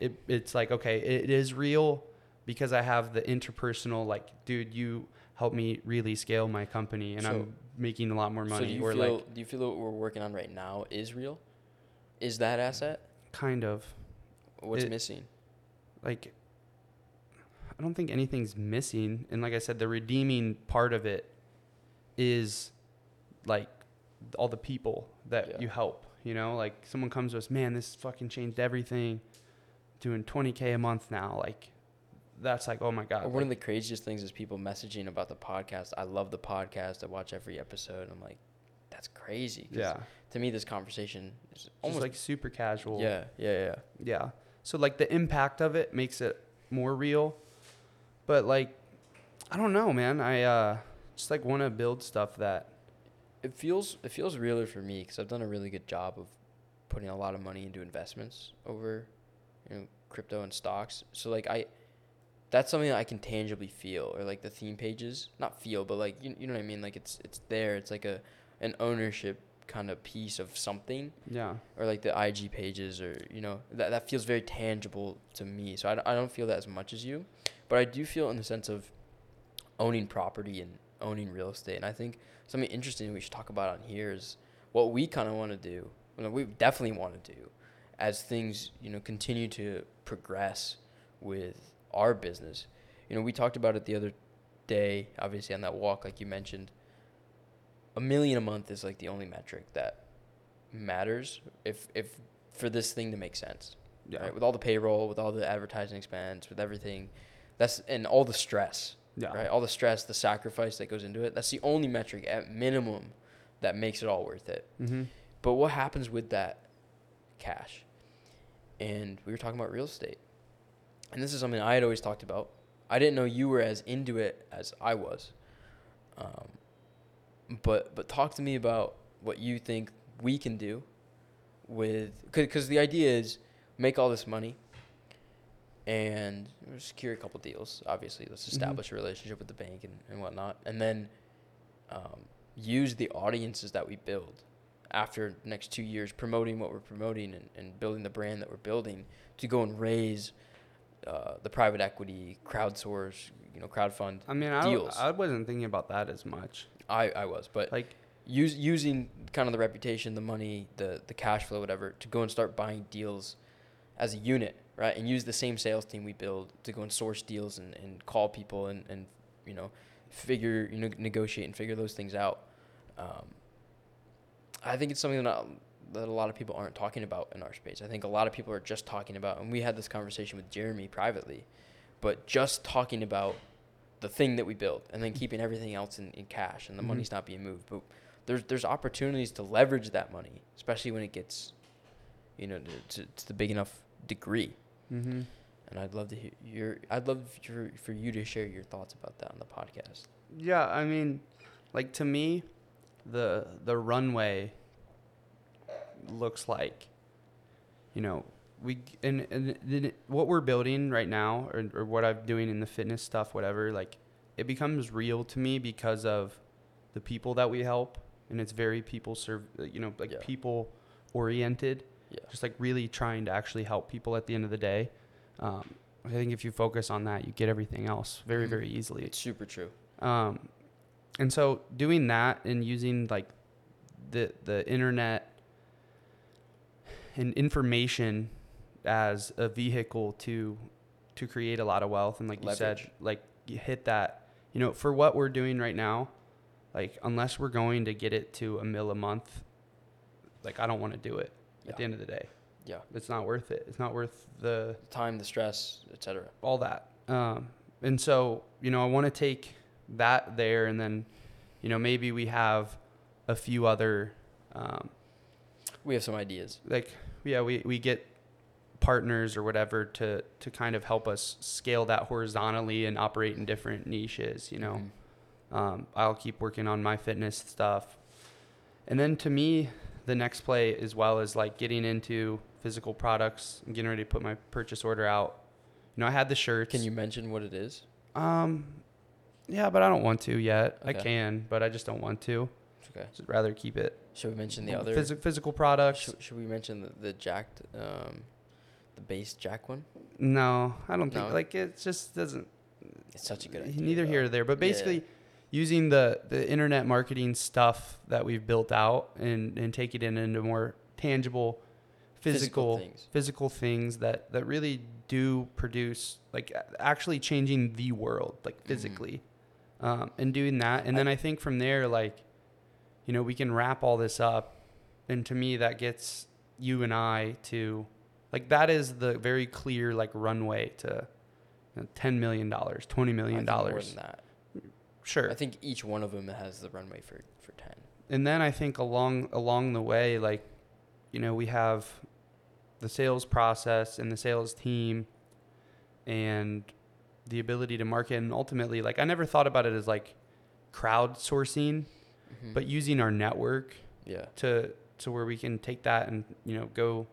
it it's like okay it is real because i have the interpersonal like dude you helped me really scale my company and So- i'm making a lot more money. So do you or feel like do you feel what we're working on right now is real? Is that asset? kind of What's It- missing? like I don't think anything's missing. And like I said, the redeeming part of it is like all the people that Yeah. you help. You know, like someone comes to us, man, this fucking changed everything. Doing 20k a month now, like that's like, oh my god. Or one of the craziest things is people messaging about the podcast. I love the podcast. I watch every episode. I'm like, that's crazy. yeah, To me, this conversation is almost like super casual. yeah, yeah, yeah. yeah. So like the impact of it makes it more real. But like, I don't know, man. I uh, just like want to build stuff that It feels it feels realer for me because I've done a really good job of putting a lot of money into investments over, you know, crypto and stocks. So like I, that's something that I can tangibly feel, or like the theme pages, not feel, but like you, you know what I mean. Like it's it's there. It's like a an ownership kind of piece of something Yeah. or like the IG pages or you know that that feels very tangible to me. So I, d- I don't feel that as much as you, but I do feel in the sense of owning property and owning real estate. And I think something interesting we should talk about on here is what we kind of want to do. Well, we definitely want to do as things you know continue to progress with our business. You know, we talked about it the other day, obviously on that walk, like you mentioned. A million a month is like the only metric that matters if if for this thing to make sense. Yeah. Right? With all the payroll, with all the advertising expense, with everything, that's and all the stress, Yeah. right? All the stress, the sacrifice that goes into it. That's the only metric at minimum that makes it all worth it. Mm-hmm. But what happens with that cash? And we were talking about real estate. And this is something I had always talked about. I didn't know you were as into it as I was. Um, but but talk to me about what you think we can do with because the idea is make all this money and secure a couple deals. Obviously, let's Mhm. establish a relationship with the bank and, and whatnot, and then um, use the audiences that we build after next two years promoting what we're promoting and, and building the brand that we're building to go and raise uh, the private equity crowdsource you know crowdfund I mean, I, I wasn't thinking about that as much. i i was but Like, use, using kind of the reputation the money the the cash flow whatever to go and start buying deals as a unit right and use the same sales team we build to go and source deals and, and call people and, and you know figure you know negotiate and figure those things out. Um, i think it's something that, that a lot of people aren't talking about in our space. I think a lot of people are just talking about and we had this conversation with jeremy privately but just talking about the thing that we built and then [laughs] keeping everything else in, in cash and the Mhm. money's not being moved. But there's there's opportunities to leverage that money especially when it gets you know to, to, to the big enough degree mm-hmm. and I'd love to hear your. I'd love your, for you to share your thoughts about that on the podcast. Yeah, I mean, like to me, the the runway looks like, you know, we and and then what we're building right now, or or what I'm doing in the fitness stuff, whatever, like, it becomes real to me because of the people that we help, and it's very people serve, you know, like Yeah. people oriented. Yeah. Just like really trying to actually help people at the end of the day. Um, I think if you focus on that, you get everything else very Mhm. very easily. It's super true. Um, and so doing that and using like the the internet and information as a vehicle to to create a lot of wealth and like you said, like you hit that, you know, for what we're doing right now, like unless we're going to get it to a mil a month, like I don't want to do it Yeah. at the end of the day. Yeah. It's not worth it. It's not worth the The time, the stress, etc. all that. Um, and so, you know, I want to take that there and then, you know, maybe we have a few other, um, We have some ideas. like, yeah, we, we get partners or whatever to, to kind of help us scale that horizontally and operate in different niches, you know. Mhm. Um, I'll keep working on my fitness stuff. And then to me, the next play as well is like getting into physical products and getting ready to put my purchase order out. You know, I had the shirts. Can you mention what it is? Um, yeah, but I don't want to yet. I can, but I just don't want to. Okay. Just rather keep it Should we mention the other? Physi- physical products. Should, should we mention the, the jacked, um, the base jack one? No, I don't think No? like it just doesn't. It's such a good idea. Neither here though. or there, but Yeah. Using the the internet marketing stuff that we've built out and and take it in into more tangible, Physical physical things. physical things that that really do produce like actually changing the world like physically um, and doing that and I- then i think from there like you know we can wrap all this up and to me that gets you and i to like that is the very clear like runway to you know, 10 million dollars 20 I million think more dollars than that. Sure I think each one of them has the runway for for ten. and then I think along along the way, like, you know, we have the sales process and the sales team and the ability to market and ultimately like I never thought about it as like crowdsourcing, Mhm. but using our network yeah, to to where we can take that and, you know, go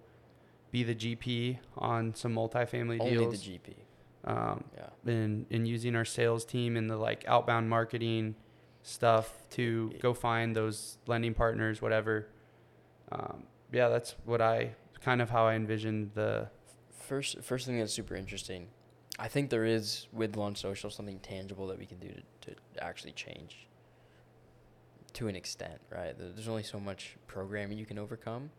be the GP on some multifamily only deals. the GP. Um, Yeah, and and using our sales team and the like outbound marketing stuff to go find those lending partners, whatever. Um, yeah, that's what I kind of how I envisioned the. First, first thing that's super interesting, I think there is with Launch Social something tangible that we can do to, to actually change. To an extent, right? There's only so much programming you can overcome,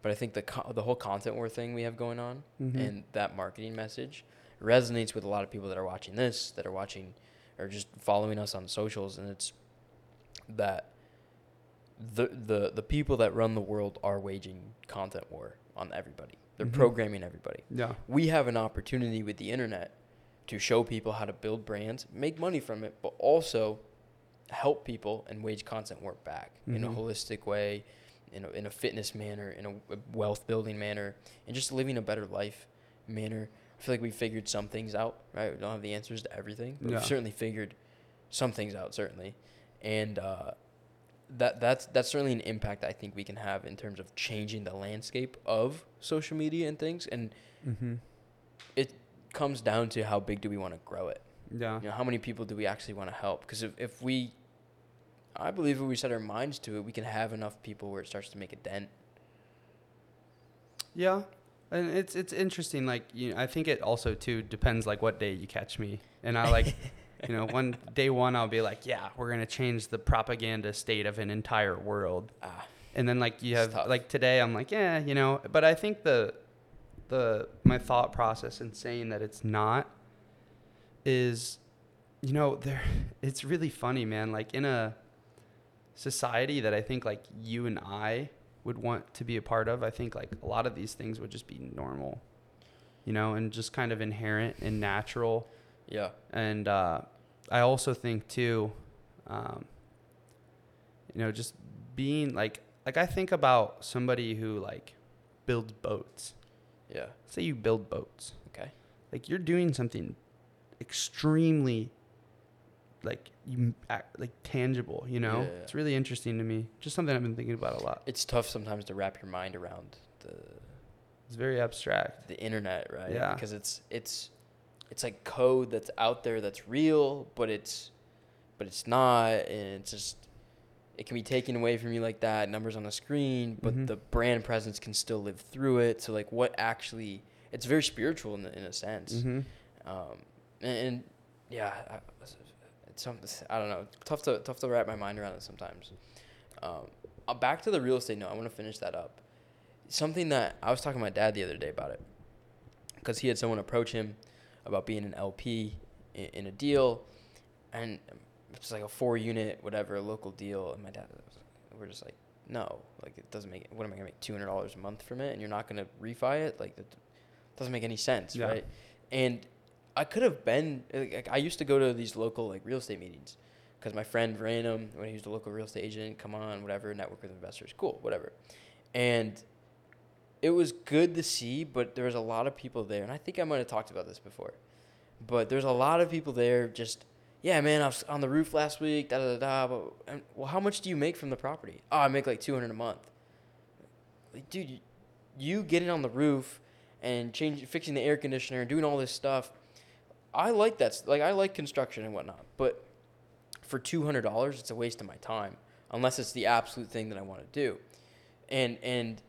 but I think the co- the whole content war thing we have going on Mhm. and that marketing message resonates with a lot of people that are watching this, that are watching or just following us on socials, and it's that the the the people that run the world are waging content war on everybody. They're Mhm. programming everybody. Yeah. We have an opportunity with the internet to show people how to build brands, make money from it, but also help people and wage content war back in a Mhm. holistic way, in a, in a fitness manner, in a wealth building manner, and just living a better life manner. I feel like we figured some things out, right? We don't have the answers to everything, but Yeah. we've certainly figured some things out, certainly. And uh, that that's that's certainly an impact I think we can have in terms of changing the landscape of social media and things. And Mm-hmm. it comes down to how big do we want to grow it? Yeah. You know, how many people do we actually want to help? Because if, if we, I believe if we set our minds to it, we can have enough people where it starts to make a dent. Yeah, and it's it's interesting. Like you, know, I think it also too depends like what day you catch me, and I like, [laughs] you know, one day one I'll be like, yeah, we're gonna change the propaganda state of an entire world, Ah, and then like you have tough. like today I'm like, yeah, you know, but I think the the my thought process in saying that it's not is, you know, there [laughs] it's really funny, man. Like in a society that I think like you and I would want to be a part of, I think like a lot of these things would just be normal, you know, and just kind of inherent and natural. yeah, And uh, I also think too, um, you know, just being like like I think about somebody who like builds boats. yeah, Say you build boats. okay, Like you're doing something extremely like you act, like tangible, you know? Yeah. It's really interesting to me. Just something I've been thinking about a lot. it's tough sometimes to wrap your mind around the It's very abstract. the internet, right? Yeah. Because it's it's it's like code that's out there that's real, but it's but it's not, and it's just it can be taken away from you like that. Numbers on the screen, but Mhm. the brand presence can still live through it. So like, what actually? It's very spiritual in in a sense. Mm-hmm. Um, and, and yeah, I, something I don't know. Tough to tough to wrap my mind around it sometimes. Um, uh, back to the real estate note. I want to finish that up. Something that I was talking to my dad the other day about it, because he had someone approach him about being an LP in, in a deal, and it's like a four unit whatever a local deal. And my dad, was, we're just like, no, like it doesn't make. What am I gonna make two hundred dollars a month from it, and you're not gonna refi it? Like that doesn't make any sense, Yeah. right? And I could have been. Like, I used to go to these local like real estate meetings because my friend ran them when he was a local real estate agent. Come on, whatever, network with investors, cool, whatever. And it was good to see, but there was a lot of people there, and I think I might have talked about this before. But there's a lot of people there. Just yeah, man, I was on the roof last week. Da da da. da but well, how much do you make from the property? Oh, I make like two hundred a month. Like, dude, you, you getting on the roof and changing, fixing the air conditioner and doing all this stuff. I like that. Like I like construction and whatnot, but for two hundred dollars, it's a waste of my time unless it's the absolute thing that I want to do. And and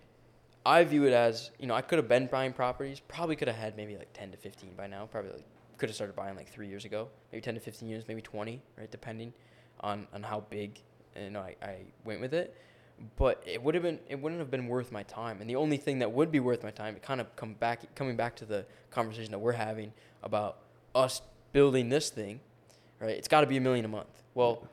I view it as you know I could have been buying properties. Probably could have had maybe like ten to fifteen by now. Probably like could have started buying like three years ago. Maybe ten to fifteen years, maybe twenty, right? Depending on on how big you know I, I went with it. But it would have been it wouldn't have been worth my time. And the only thing that would be worth my time, it kind of come back coming back to the conversation that we're having about us building this thing, right? It's got to be a million a month. Well,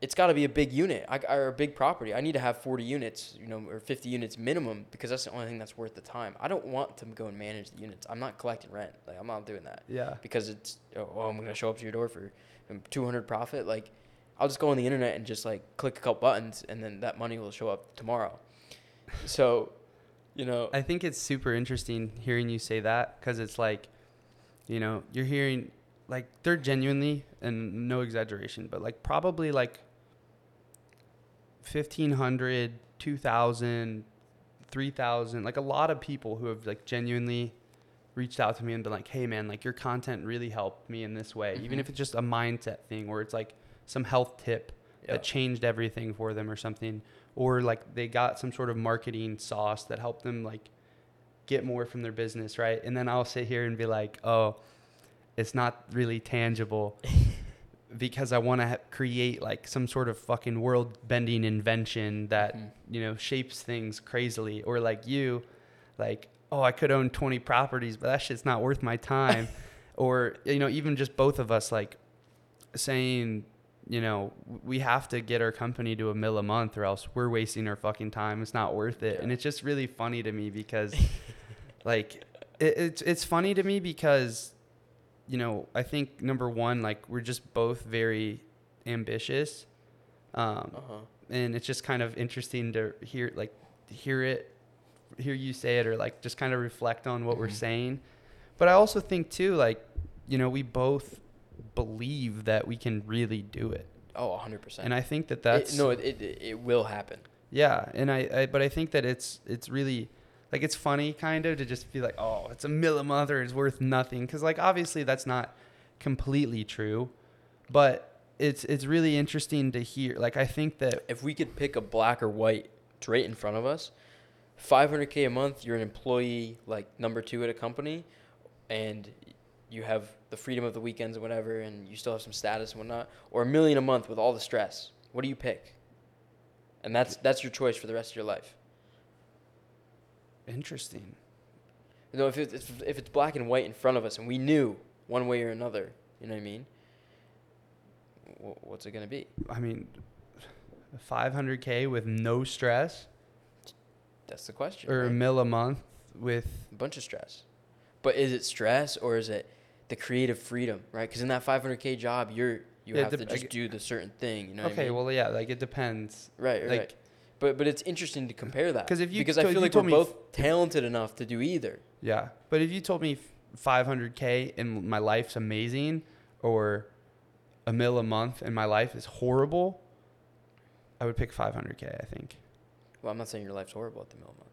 it's got to be a big unit I, or a big property. I need to have 40 units, you know, or 50 units minimum because that's the only thing that's worth the time. I don't want to go and manage the units. I'm not collecting rent. Like I'm not doing that Yeah. because it's oh, well, I'm gonna show up to your door for um, 200 profit. Like I'll just go on the internet and just like click a couple buttons and then that money will show up tomorrow. So, you know, I think it's super interesting hearing you say that because it's like, you know, you're hearing like they're genuinely and no exaggeration, but like probably like 1500, 2000, 3000, like a lot of people who have like genuinely reached out to me and been like, "Hey man, like your content really helped me in this way." Even Mhm. if it's just a mindset thing or it's like some health tip Yeah. that changed everything for them or something or like they got some sort of marketing sauce that helped them like get more from their business right? And then i'll sit here and be like oh it's not really tangible [laughs] because i want to ha- create like some sort of fucking world bending invention that Mhm. you know shapes things crazily. Or like you like oh i could own 20 properties but that shit's not worth my time. [laughs] Or you know even just both of us like saying you know we have to get our company to a mill a month or else we're wasting our fucking time it's not worth it Yeah. and it's just really funny to me because [laughs] like it, it's it's funny to me because you know i think number one like we're just both very ambitious um Uh-huh. and it's just kind of interesting to hear like hear it hear you say it or like just kind of reflect on what we're Mhm. saying but i also think too like you know we both believe that we can really do it Oh, 100%. and i think that It- that's no, it, it, it will happen. yeah and I, I but i think that it's it's really like it's funny kind of to just feel like oh it's a mill a month or it's worth nothing because like obviously that's not completely true but it's it's really interesting to hear like i think that If we could pick a black or white right in front of us, 500k a month, you're an employee like number 2 at a company and you have the freedom of the weekends and whatever and you still have some status and whatnot or a million a month with all the stress. What do you pick? And that's that's your choice for the rest of your life. interesting You know, if it's if it's black and white in front of us and we knew one way or another, you know what I mean? What's it gonna be? I mean, 500k with no stress, That's the question. or a right? mill a month with a bunch of stress. But is it stress or is it the creative freedom, right? Because in that 500k job, you're you Yeah, have to just do the certain thing. You know? what I okay, mean? well yeah, like it depends. right, right. like- right. But but it's interesting to compare that. Because if you because I feel like we're both talented enough to do either. Yeah, but if you told me 500k and my life's amazing, or a mill a month and my life is horrible, I would pick 500k. I think Well, I'm not saying your life's horrible at the middle month.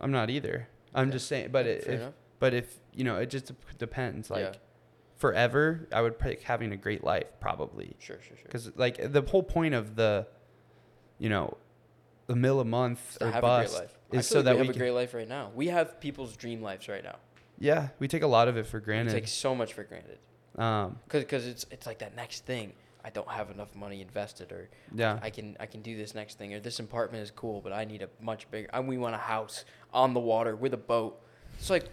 I'm not either. I'm Okay. just saying, but it, if enough. but if you know, it just depends. Like yeah, forever, I would pick having a great life probably. sure, sure, sure. because like the whole point of the you know the mill a month To or have bust a great life. Is so like that we we have can a great life right now. We have people's dream lives right now. yeah we take a lot of it for granted. We take so much for granted um because it's it's like that next thing. I don't have enough money invested, or yeah I can I can do this next thing, or this apartment is cool, but I need a much bigger. And we want a house on the water with a boat. It's like,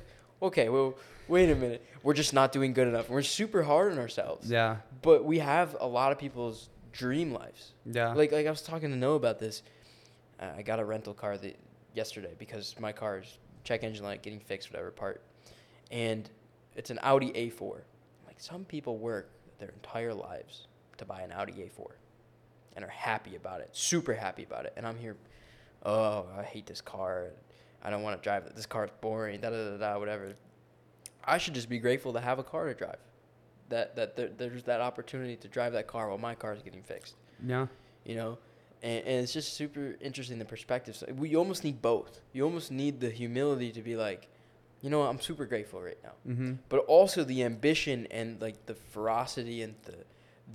okay, well, wait a minute, we're just not doing good enough. We're super hard on ourselves. yeah But we have a lot of people's dream lives. yeah Like like I was talking to Noah about this. Uh, I got a rental car the, yesterday because my car's check engine light getting fixed, whatever part, and it's an Audi A4. Like some people work their entire lives to buy an Audi A4, and are happy about it, super happy about it, and I'm here. Oh, I hate this car. I don't want to drive it. This car's boring. Da da da da. Whatever. I should just be grateful to have a car to drive. That that there, there's that opportunity to drive that car while my car is getting fixed yeah you know and, and it's just super interesting the perspective so we almost need both you almost need the humility to be like you know what, i'm super grateful right now mm-hmm but also the ambition and like the ferocity and the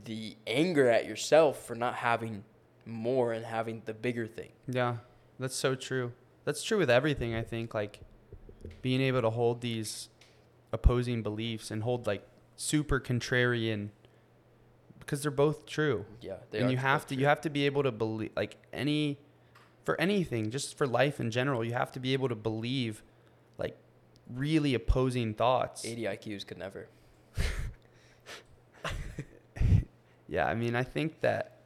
the anger at yourself for not having more and having the bigger thing yeah that's so true that's true with everything i think like being able to hold these opposing beliefs and hold like super contrarian because they're both true. Yeah they and are you have to true. you have to be able to believe like any for anything just for life in general you have to be able to believe like really opposing thoughts. 80 iqs could never. [laughs] Yeah i mean i think that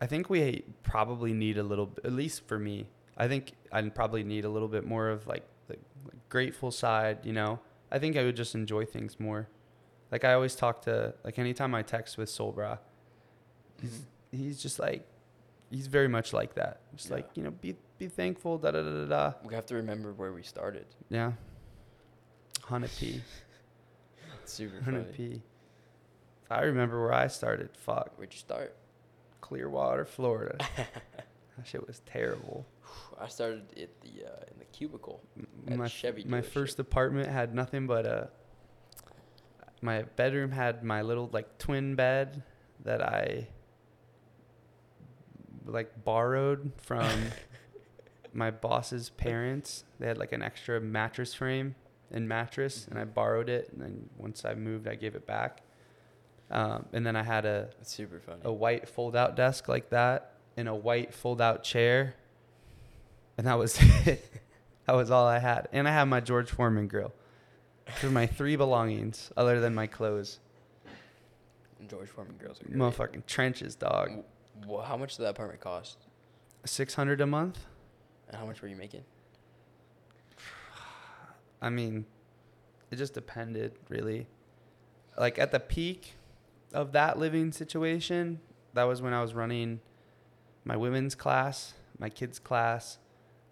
i think we probably need a little at least for me i think i probably need a little bit more of like the like grateful side you know i think i would just enjoy things more like i always talk to like anytime i text with solbra he's Mhm. he's just like he's very much like that. Just Yeah. like you know, be be thankful. Da da da da da. we have to remember where we started Yeah. Hundred p. super Hundred p. I remember where I started, fuck where'd you start Clearwater, Florida. [laughs] that shit was terrible. [sighs] [sighs] [sighs] i started at the uh, in the cubicle At My Chevy my dealership. first apartment had nothing but a. My bedroom had my little like twin bed that I like borrowed from [laughs] my boss's parents. They had like an extra mattress frame and mattress, and I borrowed it. And then once I moved, I gave it back. Um, and then I had a That's super funny. a white fold out desk like that and a white fold out chair. And that was it. [laughs] that was all I had. And I had my George Foreman grill. Those are my three belongings other than my clothes. George Foreman girls are great. Motherfucking trenches, dog. Well, how much did that apartment cost? 600 a month? And how much were you making? [sighs] I mean, it just depended, really. Like at the peak of that living situation, that was when I was running my women's class, my kids' class.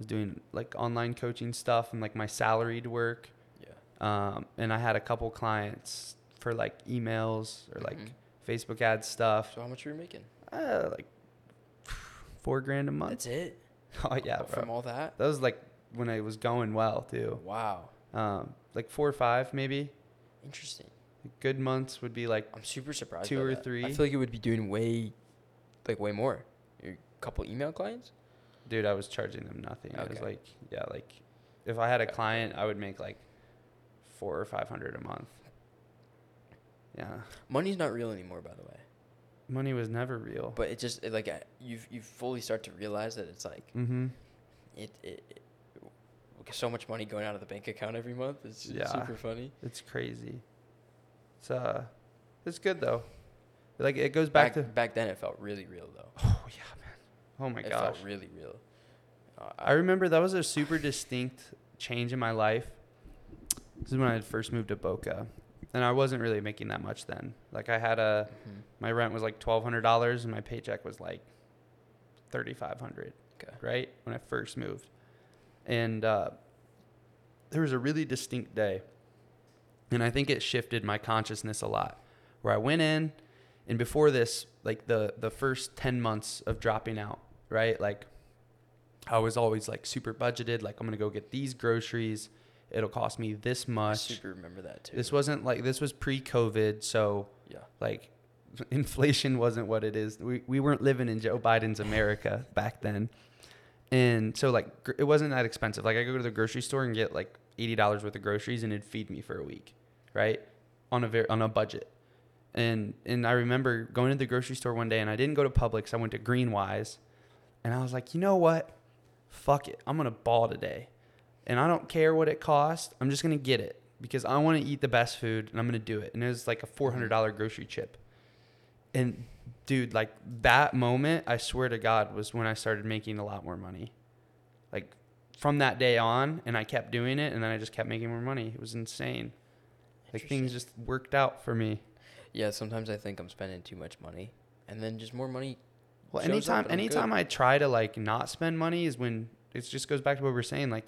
Was doing like online coaching stuff and like my salaried work. Yeah. Um, and I had a couple clients for like emails or like Mhm. Facebook ad stuff. So how much were you making? Uh, like four grand a month. That's it. [laughs] Oh yeah. From all that. That was like when I was going well too. Wow. Um, like four or five maybe. Interesting. Good months would be like I'm super surprised. Two or that. three. I feel like you would be doing way, like way more. Your couple email clients. Dude, I was charging them nothing. It was like yeah, like if I had a client, I would make like four or five hundred a month. Yeah, Money's not real anymore, by the way. money was never real. But it just it, like you you fully start to realize that it's like mm-hmm. it, it, it so much money going out of the bank account every month. It's, Yeah. super funny. It's crazy. It's uh, it's good though. Like it goes back, Back to back then, it felt really real though. [sighs] oh yeah. Oh my it gosh. felt really real. Uh, I remember that was a super distinct change in my life. This is when I had first moved to Boca, and I wasn't really making that much then. Like I had a mhm. my rent was like twelve hundred dollars, and my paycheck was like thirty five hundred. Okay. Right when I first moved, and uh, there was a really distinct day, and I think it shifted my consciousness a lot. Where I went in, and before this, like the the first ten months of dropping out, right? Like I was always like super budgeted. Like I'm gonna go get these groceries. It'll cost me this much. super remember that too. This wasn't like this was pre-COVID, so yeah. like [laughs] inflation wasn't what it is. We we weren't living in Joe Biden's America [laughs] back then, and so like gr- it wasn't that expensive. Like I go to the grocery store and get like eighty dollars worth of groceries, and it'd feed me for a week, right? On a very on a budget. And and I remember going to the grocery store one day, and I didn't go to Publix. I went to Greenwise, and I was like, you know what? Fuck it, I'm gonna ball today, and I don't care what it costs. I'm just gonna get it because I want to eat the best food, and I'm gonna do it. And it was like a four hundred dollar grocery chip. And dude, like that moment, I swear to God, was when I started making a lot more money. Like from that day on, and I kept doing it, and then I just kept making more money. It was insane. Like things just worked out for me. Yeah. Sometimes I think I'm spending too much money, and then just more money. Well, anytime, I'm good. anytime I try to like not spend money is when it just goes back to what we were saying. Like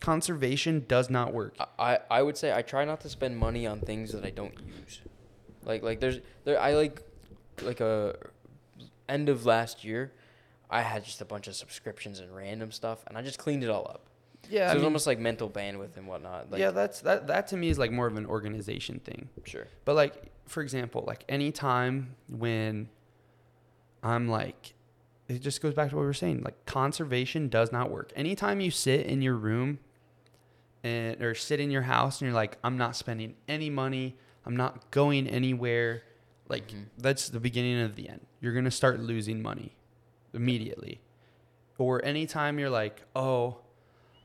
conservation does not work. I, I would say I try not to spend money on things that I don't use. Like like there's there I like like a end of last year, I had just a bunch of subscriptions and random stuff, and I just cleaned it all up. Yeah, so I was mean, almost like mental bandwidth and whatnot. Like, yeah, that's that. That to me is like more of an organization thing. sure. But like, for example, like anytime when I'm like, it just goes back to what we were saying. Like conservation does not work. Anytime you sit in your room and or sit in your house and you're like, I'm not spending any money. I'm not going anywhere. Like Mhm. that's the beginning of the end. You're gonna start losing money immediately. Or anytime you're like, oh,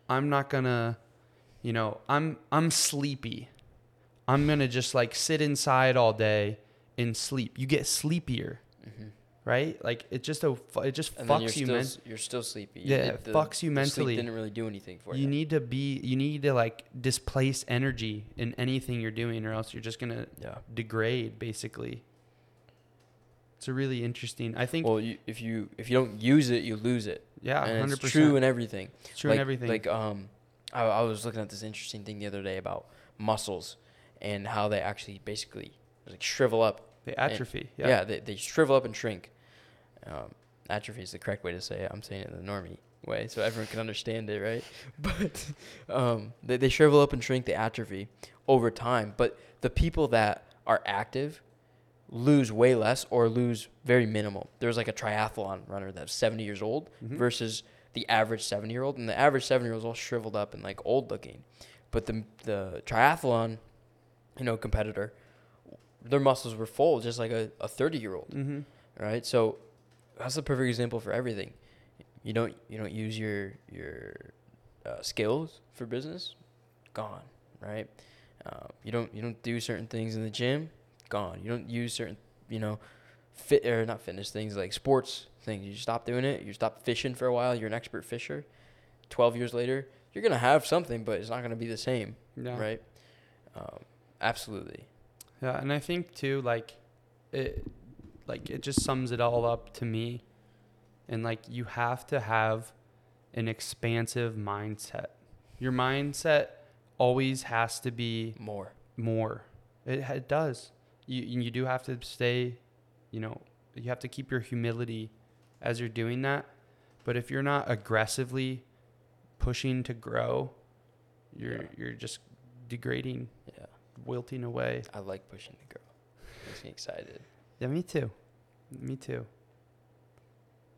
I'm not gonna, you know, I'm I'm sleepy. I'm gonna just like sit inside all day and sleep. You get sleepier, hmm right? Like it just a it just And fucks you. still Man. you're still sleepy. Yeah, It- the- fucks you mentally. didn't really do anything for you. You need to be. You need to like displace energy in anything you're doing, or else you're just gonna yeah. degrade. Basically, it's a really interesting. I think. Well, you, if you if you don't use it, you lose it. yeah, and hundred it's percent. true in everything. It's true like, in everything. Like um, I, I was looking at this interesting thing the other day about muscles and how they actually basically like shrivel up. they atrophy. Yeah, Yeah. they, they shrivel up and shrink. Um, atrophy is the correct way to say it. I'm saying it in the normie way, so everyone can understand it, right? [laughs] But um, they they shrivel up and shrink. They atrophy over time. But the people that are active, lose way less or lose very minimal. There's like a triathlon runner that's 70 years old Mhm. versus the average 70 year old, and the average 70 year old is all shriveled up and like old looking. But the the triathlon, you know, competitor, their muscles were full, just like a, a 30 year old, Mm-hmm. right? So that's a perfect example for everything. You don't you don't use your your uh, skills for business, gone, right? Uh, you don't you don't do certain things in the gym, gone. You don't use certain you know fit or not fitness things like sports things. You stop doing it. You stop fishing for a while. You're an expert fisher. Twelve years later, you're gonna have something, but it's not gonna be the same, right? Um, absolutely. Yeah, and I think too, like, it, like it just sums it all up to me. And like, you have to have an expansive mindset. Your mindset always has to be More. more. It, it does. You you do have to stay, you know, you have to keep your humility as you're doing that. But if you're not aggressively pushing to grow, you're Yeah. you're just degrading, Yeah. wilting away. I like pushing to grow. Makes me excited. Yeah, me too. Me too.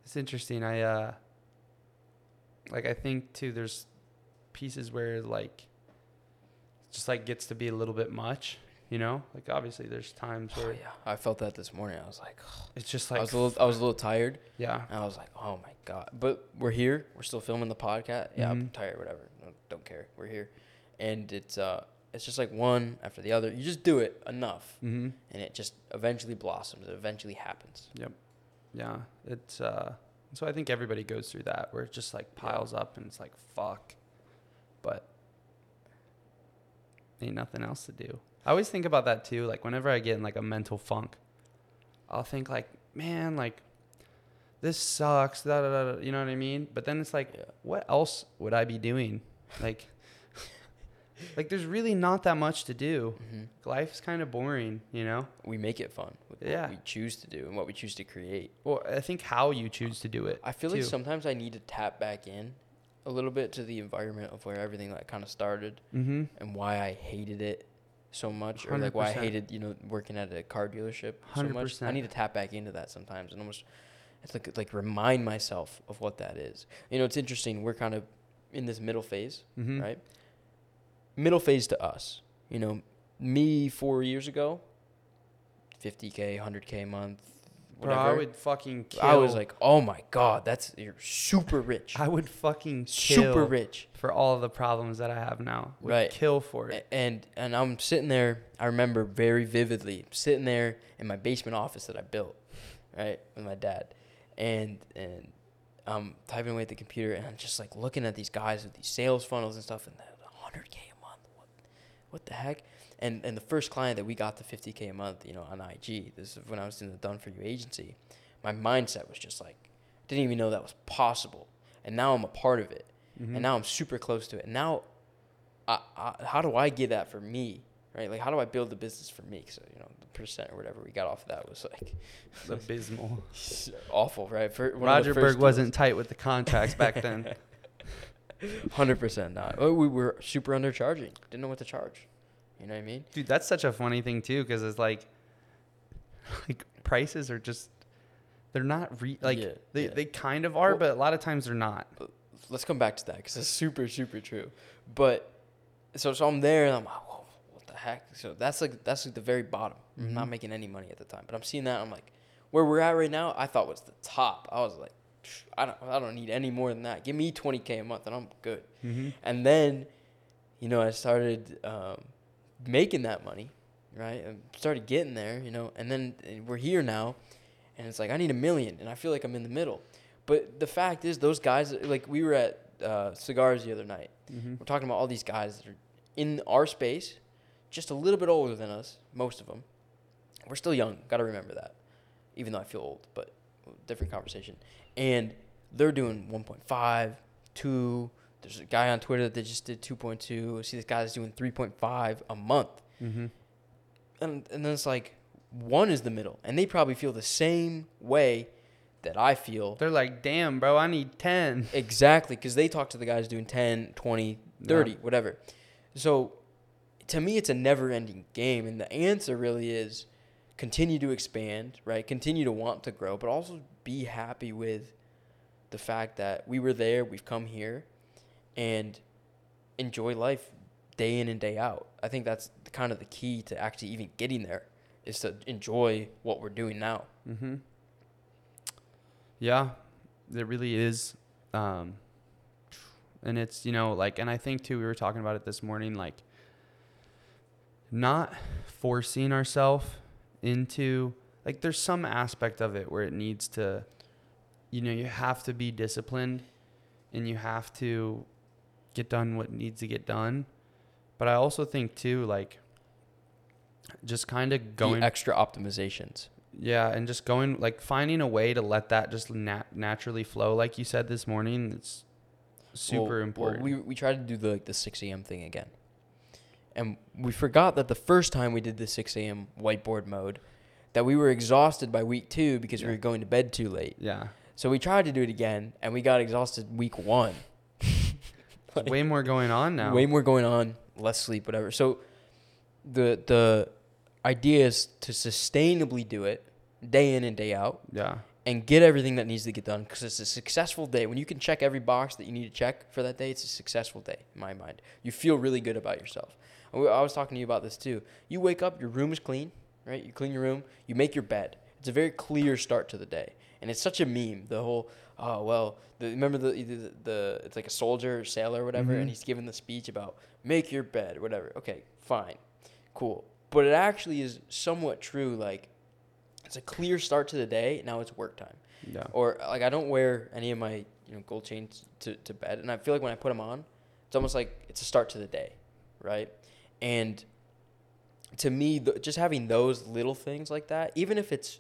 It's interesting. I uh like I think too there's pieces where like just like gets to be a little bit much, you know? Like obviously there's times Oh where yeah, I felt that this morning. I was like, [sighs] it's just like I was a little, I was a little tired. yeah. And I was like, oh my god! But we're here. We're still filming the podcast. Yeah, I'm Mhm. tired. Whatever. Don't, don't care. We're here, and it's uh, it's just like one after the other. You just do it enough, Mhm. and it just eventually blossoms. It eventually happens. Yep. Yeah. It's uh so I think everybody goes through that where it just like Yeah. piles up and it's like fuck. But ain't nothing else to do. I always think about that too. Like whenever I get in like a mental funk, I'll think like, man, like this sucks. Da, da, da, you know what I mean? But then it's like, Yeah. what else would I be doing? Like, like there's really not that much to do. hmm Life's kind of boring, you know. We make it fun with Yeah. what we choose to do and what we choose to create. Well, I think how you choose to do it. I feel like sometimes I need to tap back in a little bit to the environment of where everything like kind of started Mm-hmm. and why I hated it so much, or like why I hated you know working at a car dealership so much. I need to tap back into that sometimes and almost it's like like remind myself of what that is. You know, it's interesting. We're kind of in this middle phase, Mm-hmm. right? Middle phase to us. You know, me four years ago, 50k, 100k a month, Bro, whatever. I would fucking kill. I was like, oh my god, that's you're super rich, I would fucking kill super rich. for all of the problems that I have now. Would Right. Kill for it. And and I'm sitting there. I remember very vividly sitting there in my basement office that I built, right, with my dad, and and I'm typing away at the computer, and I'm just like looking at these guys with these sales funnels and stuff, and they're 100k a month. What, what the heck? And and the first client that we got to 50k a month, you know, on IG. This is when I was in the Done for You agency. My mindset was just like, didn't even know that was possible, and now I'm a part of it Mhm. and now I'm super close to it. And now, I, I, how do I get that for me, right? Like, how do I build the business for me? So you know, the percent or whatever we got off of that was like abysmal. [laughs] awful, right? For one of the Roger Berg wasn't tight with the contracts back then. [laughs] hundred percent not. We were super undercharging. Didn't know what to charge. You know what I mean? Dude, that's such a funny thing too, because it's like, [laughs] like prices are just, they're not re like Yeah, they yeah. they kind of are, Well- but a lot of times they're not. Let's come back to that because it's super, super true. But so so I'm there and I'm like, Whoa, what the heck? So that's like that's like the very bottom. I'm not Mhm. making any money at the time, but I'm seeing that I'm like, where we're at right now, I thought was the top. I was like, I don't I don't need any more than that. Give me 20k a month and I'm good. Mm-hmm. And then, you know, I started um, making that money, right? And started getting there, you know, and then we're here now, and it's like I need a million, and I feel like I'm in the middle. But the fact is, those guys, like we were at uh, cigars the other night. Mm-hmm. We're talking about all these guys that are in our space, just a little bit older than us, most of them. We're still young. Got to remember that, even though I feel old, but different conversation. And they're doing 1.5, 2. There's a guy on Twitter that just did 2.2. I see this guy's doing 3.5 a month. Mm-hmm. And, and then it's like, one is the middle. And they probably feel the same way that I feel. They're like, damn, bro, I need ten. [laughs] Exactly, because they talk to the guys doing 10, 20, 30, Yeah. whatever. So to me, it's a never ending game. And the answer really is continue to expand, right? Continue to want to grow, but also be happy with the fact that we were there, we've come here, and enjoy life day in and day out. I think that's kind of the key to actually even getting there is to enjoy what we're doing now. Mm-hmm. Yeah, it really is. Um, and it's, you know, like, and I think too, we were talking about it this morning, like, not forcing ourselves into, like, there's some aspect of it where it needs to, you know, you have to be disciplined and you have to get done what needs to get done. But I also think too, like, just kind of going the extra optimizations. Yeah, and just going like finding a way to let that just nat- naturally flow, like you said this morning. It's super well, important. Well, we we tried to do the like the six a.m. thing again, and we forgot that the first time we did the six a.m. whiteboard mode, that we were exhausted by week two because Yeah. we were going to bed too late. yeah, So we tried to do it again, and we got exhausted week one. There's way more going on now. Way more going on, less sleep, whatever. So the the idea is to sustainably do it day in and day out Yeah, and get everything that needs to get done because it's a successful day. When you can check every box that you need to check for that day, it's a successful day in my mind. You feel really good about yourself. I was talking to you about this too. You wake up, your room is clean, right? You clean your room, you make your bed. It's a very clear start to the day, and it's such a meme. The whole oh well, the, remember the, the the it's like a soldier or sailor or whatever, Mhm. and he's giving the speech about make your bed, whatever. Okay, fine, cool, but it actually is somewhat true. Like it's a clear start to the day. Now it's work time yeah, or like I don't wear any of my you know gold chains to, to bed, and I feel like when I put them on, it's almost like it's a start to the day, right? And to me, th- just having those little things like that, even if it's,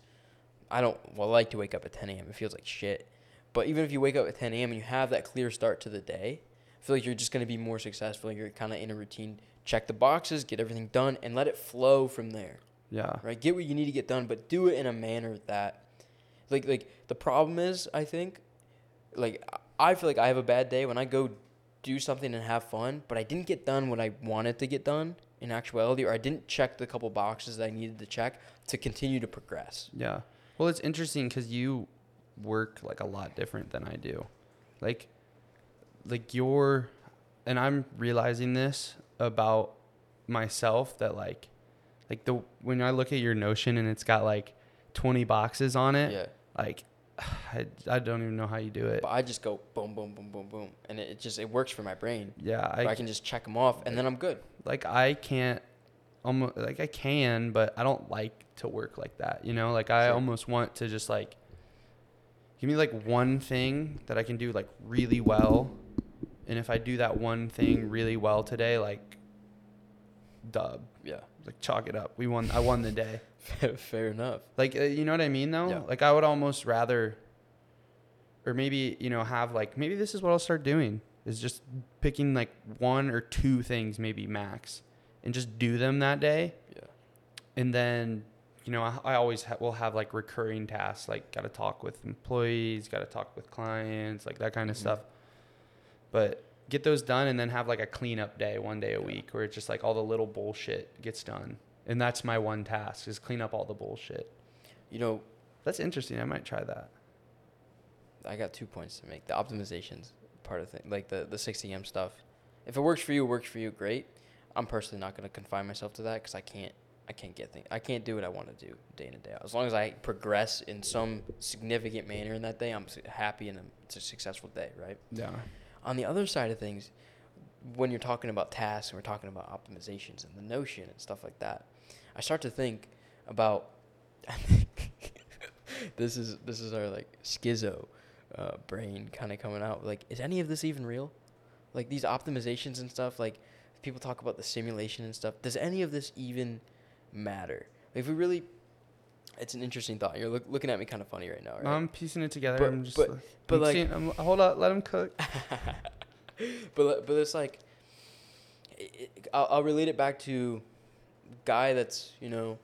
I don't well I like to wake up at 10 a.m. It feels like shit, but even if you wake up at 10 a.m. and you have that clear start to the day, I feel like you're just gonna be more successful. You're kind of in a routine. Check the boxes, get everything done, and let it flow from there yeah, right? Get what you need to get done, but do it in a manner that, like, like the problem is, I think, like, I feel like I have a bad day when I go do something and have fun, but I didn't get done what I wanted to get done in actuality, or I didn't check the couple boxes that I needed to check to continue to progress. yeah. Well, it's interesting because you work like a lot different than I do. Like, like you're, and I'm realizing this about myself that like, like the when I look at your Notion and it's got like 20 boxes on it, Yeah, like [sighs] I, I don't even know how you do it. but I just go boom, boom, boom, boom, boom, and it, it just it works for my brain. Yeah, I, I, I can just check them off, and then I'm good. like I can't almost like I can, but I don't like to work like that. You know, like I Sure. almost want to just like give me like one thing that I can do like really well, and if I do that one thing really well today, like dub, Yeah, like chalk it up. We won. I won the day. [laughs] fair enough. Like uh, you know what I mean though? Yeah. Like I would almost rather or maybe, you know, have like maybe this is what I'll start doing is just picking like one or two things maybe max and just do them that day Yeah, and then you know, I, I always ha- will have like recurring tasks like got to talk with employees, got to talk with clients, like that kind of Mhm. stuff. But get those done and then have like a cleanup day one day a Yeah. week where it's just like all the little bullshit gets done. And that's my one task is clean up all the bullshit. you know, That's interesting. I might try that. I got two points to make. The optimizations part of thing, like the the 6 a.m. stuff. If it works for you, it works for you. Great. I'm personally not going to confine myself to that because I can't. I can't get things. I can't do what I want to do day in and day out. As long as I progress in some significant manner in that day, I'm happy and it's a successful day, right? Yeah. On the other side of things, when you're talking about tasks and we're talking about optimizations and the notion and stuff like that, I start to think about. [laughs] this is this is our like schizo uh, brain kind of coming out. Like, is any of this even real? Like these optimizations and stuff. Like people talk about the simulation and stuff. Does any of this even matter? Like, if we really, it's an interesting thought. You're look, looking at me kind of funny right now, right? I'm piecing it together. But- I'm just. but- uh, but I'm like- seeing- I'm- hold up. Let him cook. [laughs] but but it's like i i I'll, I'll relate it back to guy that's you know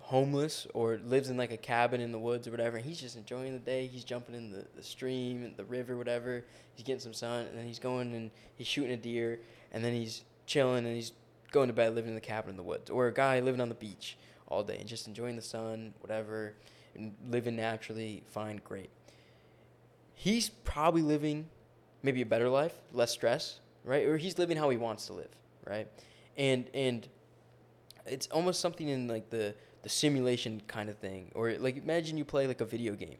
homeless or lives in like a cabin in the woods or whatever and he's just enjoying the day he's jumping in the, the stream and the river whatever he's getting some sun and then he's going and he's shooting a deer and then he's chilling and he's going to bed living in the cabin in the woods or a guy living on the beach all day and just enjoying the sun, whatever, and living naturally, fine, great. He's probably living maybe a better life, less stress, right? Or he's living how he wants to live, right? And and it's almost something in like the the simulation kind of thing, or like imagine you play like a video game,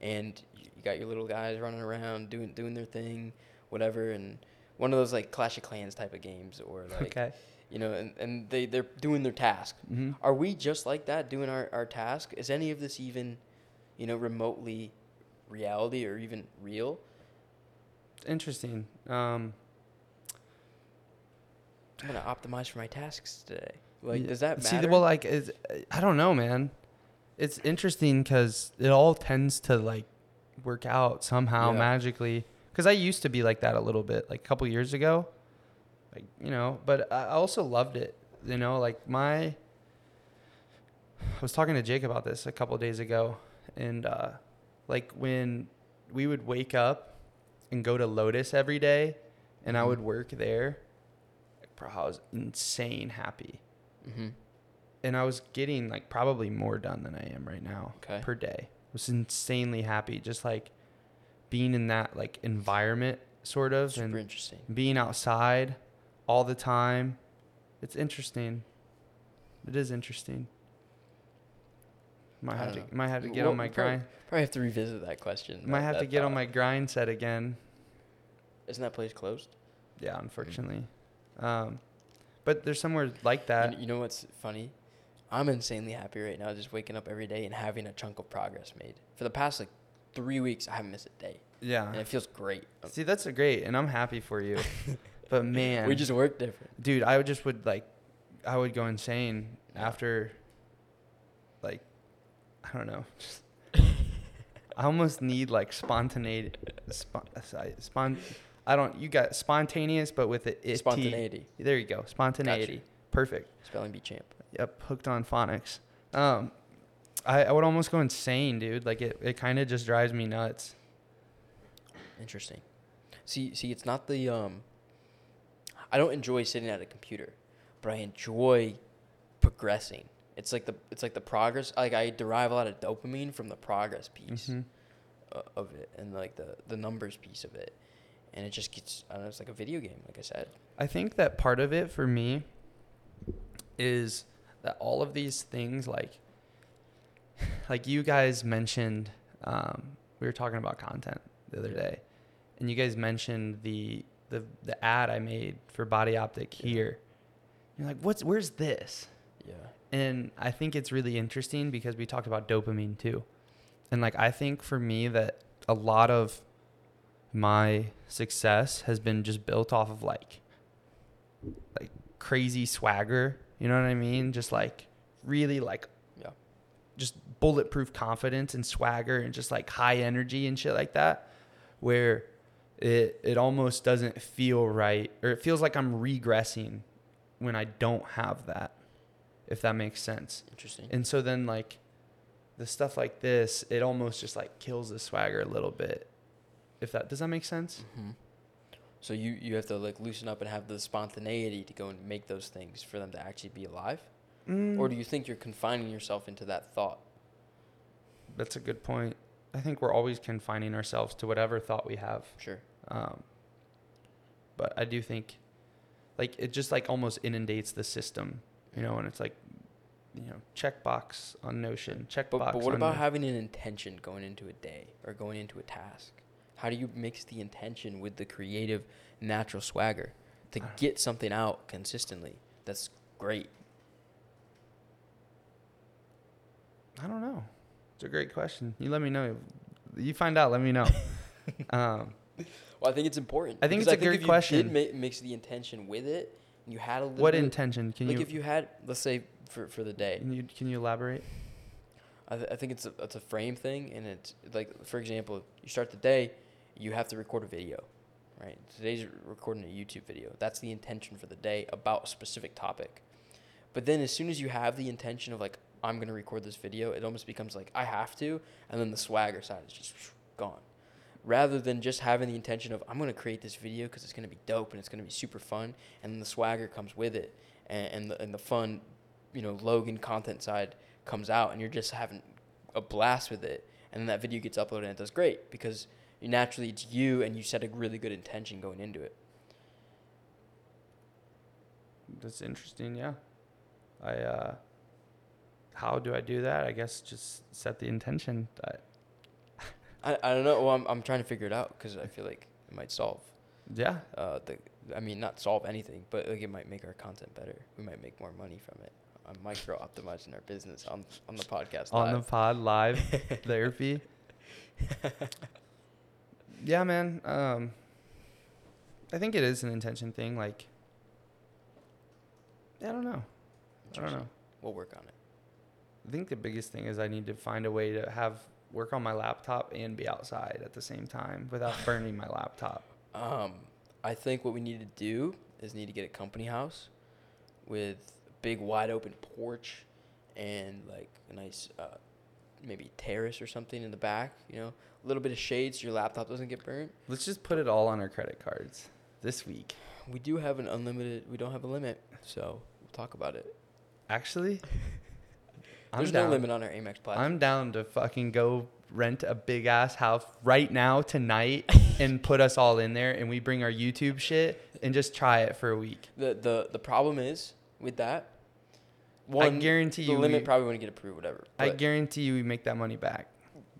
and you got your little guys running around doing doing their thing, whatever, and one of those like Clash of Clans type of games, or like okay. You know, and, and they they're doing their task. Mm-hmm. Are we just like that doing our, our task? Is any of this even, you know, remotely reality or even real? Interesting. Um, I'm gonna optimize for my tasks today. Like, Yeah. does that See, well, like, it's, I don't know, man. It's interesting because it all tends to like work out somehow Yeah. magically. Because I used to be like that a little bit, like a couple years ago, like you know. But I I also loved it, you know. Like my, I was talking to Jake about this a couple days ago, and uh, like when we would wake up and go to Lotus every day, and I Mhm. would work there, bro, I was insane happy mm-hmm. and I was getting like probably more done than I am right now Okay. per day. I was insanely happy, just like being in that like environment, sort of, Super and interesting. being outside all the time. It's interesting. It is interesting. Might have to know. might have to get Well, on my probably- grind. Probably have to revisit that question. Might have to get on my grind set again. Isn't that place closed? Yeah, unfortunately. Um, but there's somewhere like that. You, know what's funny? I'm insanely happy right now, just waking up every day and having a chunk of progress made. For the past like three weeks, I haven't missed a day, Yeah, and it feels great. See, that's a great, and I'm happy for you. [laughs] but man, we just work different. dude i would just would like i would go insane after like i don't know just [laughs] i almost need like spontaneity spon, spon, i don't you got spontaneous but with it, it Spontaneity. there you go spontaneity perfect Spelling bee champ. yep hooked on phonics um i, I would almost go insane dude like it, it kind of just drives me nuts Interesting. See, see, it's not the um. I don't enjoy sitting at a computer, but I enjoy progressing. It's like the it's like the progress. Like I derive a lot of dopamine from the progress piece Mhm. uh, of it, and like the the numbers piece of it, and it just gets. I don't know. It's like a video game, like I said. I think that part of it for me is that all of these things, like, [sighs] like you guys mentioned, um, we were talking about content the other day, and you guys mentioned the the the ad I made for Body Optic Yeah. here. You're like, what's where's this? Yeah. And I think it's really interesting because we talked about dopamine too. And like I think for me that a lot of my success has been just built off of like like crazy swagger, you know what I mean? Just like really like Yeah. just bulletproof confidence and swagger and just like high energy and shit like that where it it almost doesn't feel right or it feels like I'm regressing when I don't have that if that makes sense. Interesting. And so then like the stuff like this, it almost just like kills the swagger a little bit. If that does that make sense? hmm So you you have to like loosen up and have the spontaneity to go and make those things for them to actually be alive, Mm. or do you think you're confining yourself into that thought? That's a good point. I think we're always confining ourselves to whatever thought we have. Sure. Um, but I do think, like, it just like almost inundates the system, you know, and it's like, you know, checkbox on Notion, checkbox. But, but what about having an intention going into a day or going into a task? How do you mix the intention with the creative, natural swagger to get something out consistently? That's great. I don't know. It's a great question. You let me know. You find out. Let me know. [laughs] um, Well, I think it's important. I think it's a good if you question. Did ma- mix the intention with it, and you had a little. what bit- intention? Can like you Like if you had, let's say, for for the day, can you can you elaborate? I, th- I think it's a it's a frame thing, and it's like for example, you start the day, you have to record a video, right? Today's recording a YouTube video. That's the intention for the day about a specific topic. But then as soon as you have the intention of like I'm gonna record this video, it almost becomes like I have to, and then the swagger side is just gone. Rather than just having the intention of I'm gonna create this video because it's gonna be dope and it's gonna be super fun, and the swagger comes with it, and, and the and the fun you know Logan content side comes out and you're just having a blast with it, and then that video gets uploaded and it does great because naturally it's you and you set a really good intention going into it. That's interesting. Yeah. I. uh How do I do that? I guess just set the intention. I, I don't know. Well, I'm I'm trying to figure it out because I feel like it might solve yeah. uh the I mean not solve anything, but like it might make our content better. We might make more money from it. I'm micro optimizing our business on on the podcast. On the pod live [laughs] therapy. Yeah, man. Um, I think it is an intention thing. Like, I don't know. I don't know. We'll work on it. I think the biggest thing is I need to find a way to have work on my laptop and be outside at the same time without [laughs] burning my laptop. Um, I think what we need to do is need to get a company house with a big wide open porch and like a nice uh, maybe terrace or something in the back. You know, a little bit of shade so your laptop doesn't get burnt. Let's just put it all on our credit cards this week. We do have an unlimited. We don't have a limit, so we'll talk about it. Actually, [laughs] I'm There's down. no limit on our Amex platform. I'm down to fucking go rent a big ass house right now tonight [laughs] and put us all in there and we bring our YouTube shit and just try it for a week. the the the problem is with that. I One, guarantee the you limit we- probably wouldn't get approved. Whatever. I guarantee you we make that money back.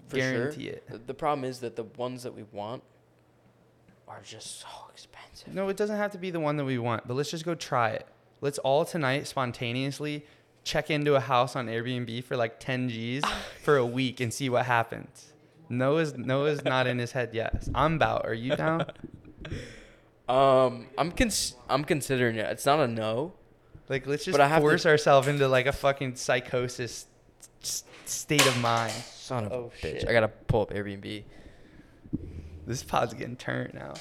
for guarantee sure. it. The, the problem is that the ones that we want are just so expensive. No, it doesn't have to be the one that we want, but let's just go try it. Let's all tonight spontaneously check into a house on Airbnb for like 10 G's for a week and see what happens. Noah's Noah's not in his head yet. I'm about. Are you down? Um, I'm cons- I'm considering it. It's not a no. Like let's just But I have to- force ourselves into like a fucking psychosis s- state of mind. Son of Oh, a bitch. shit. I gotta pull up Airbnb. This pod's getting turned now.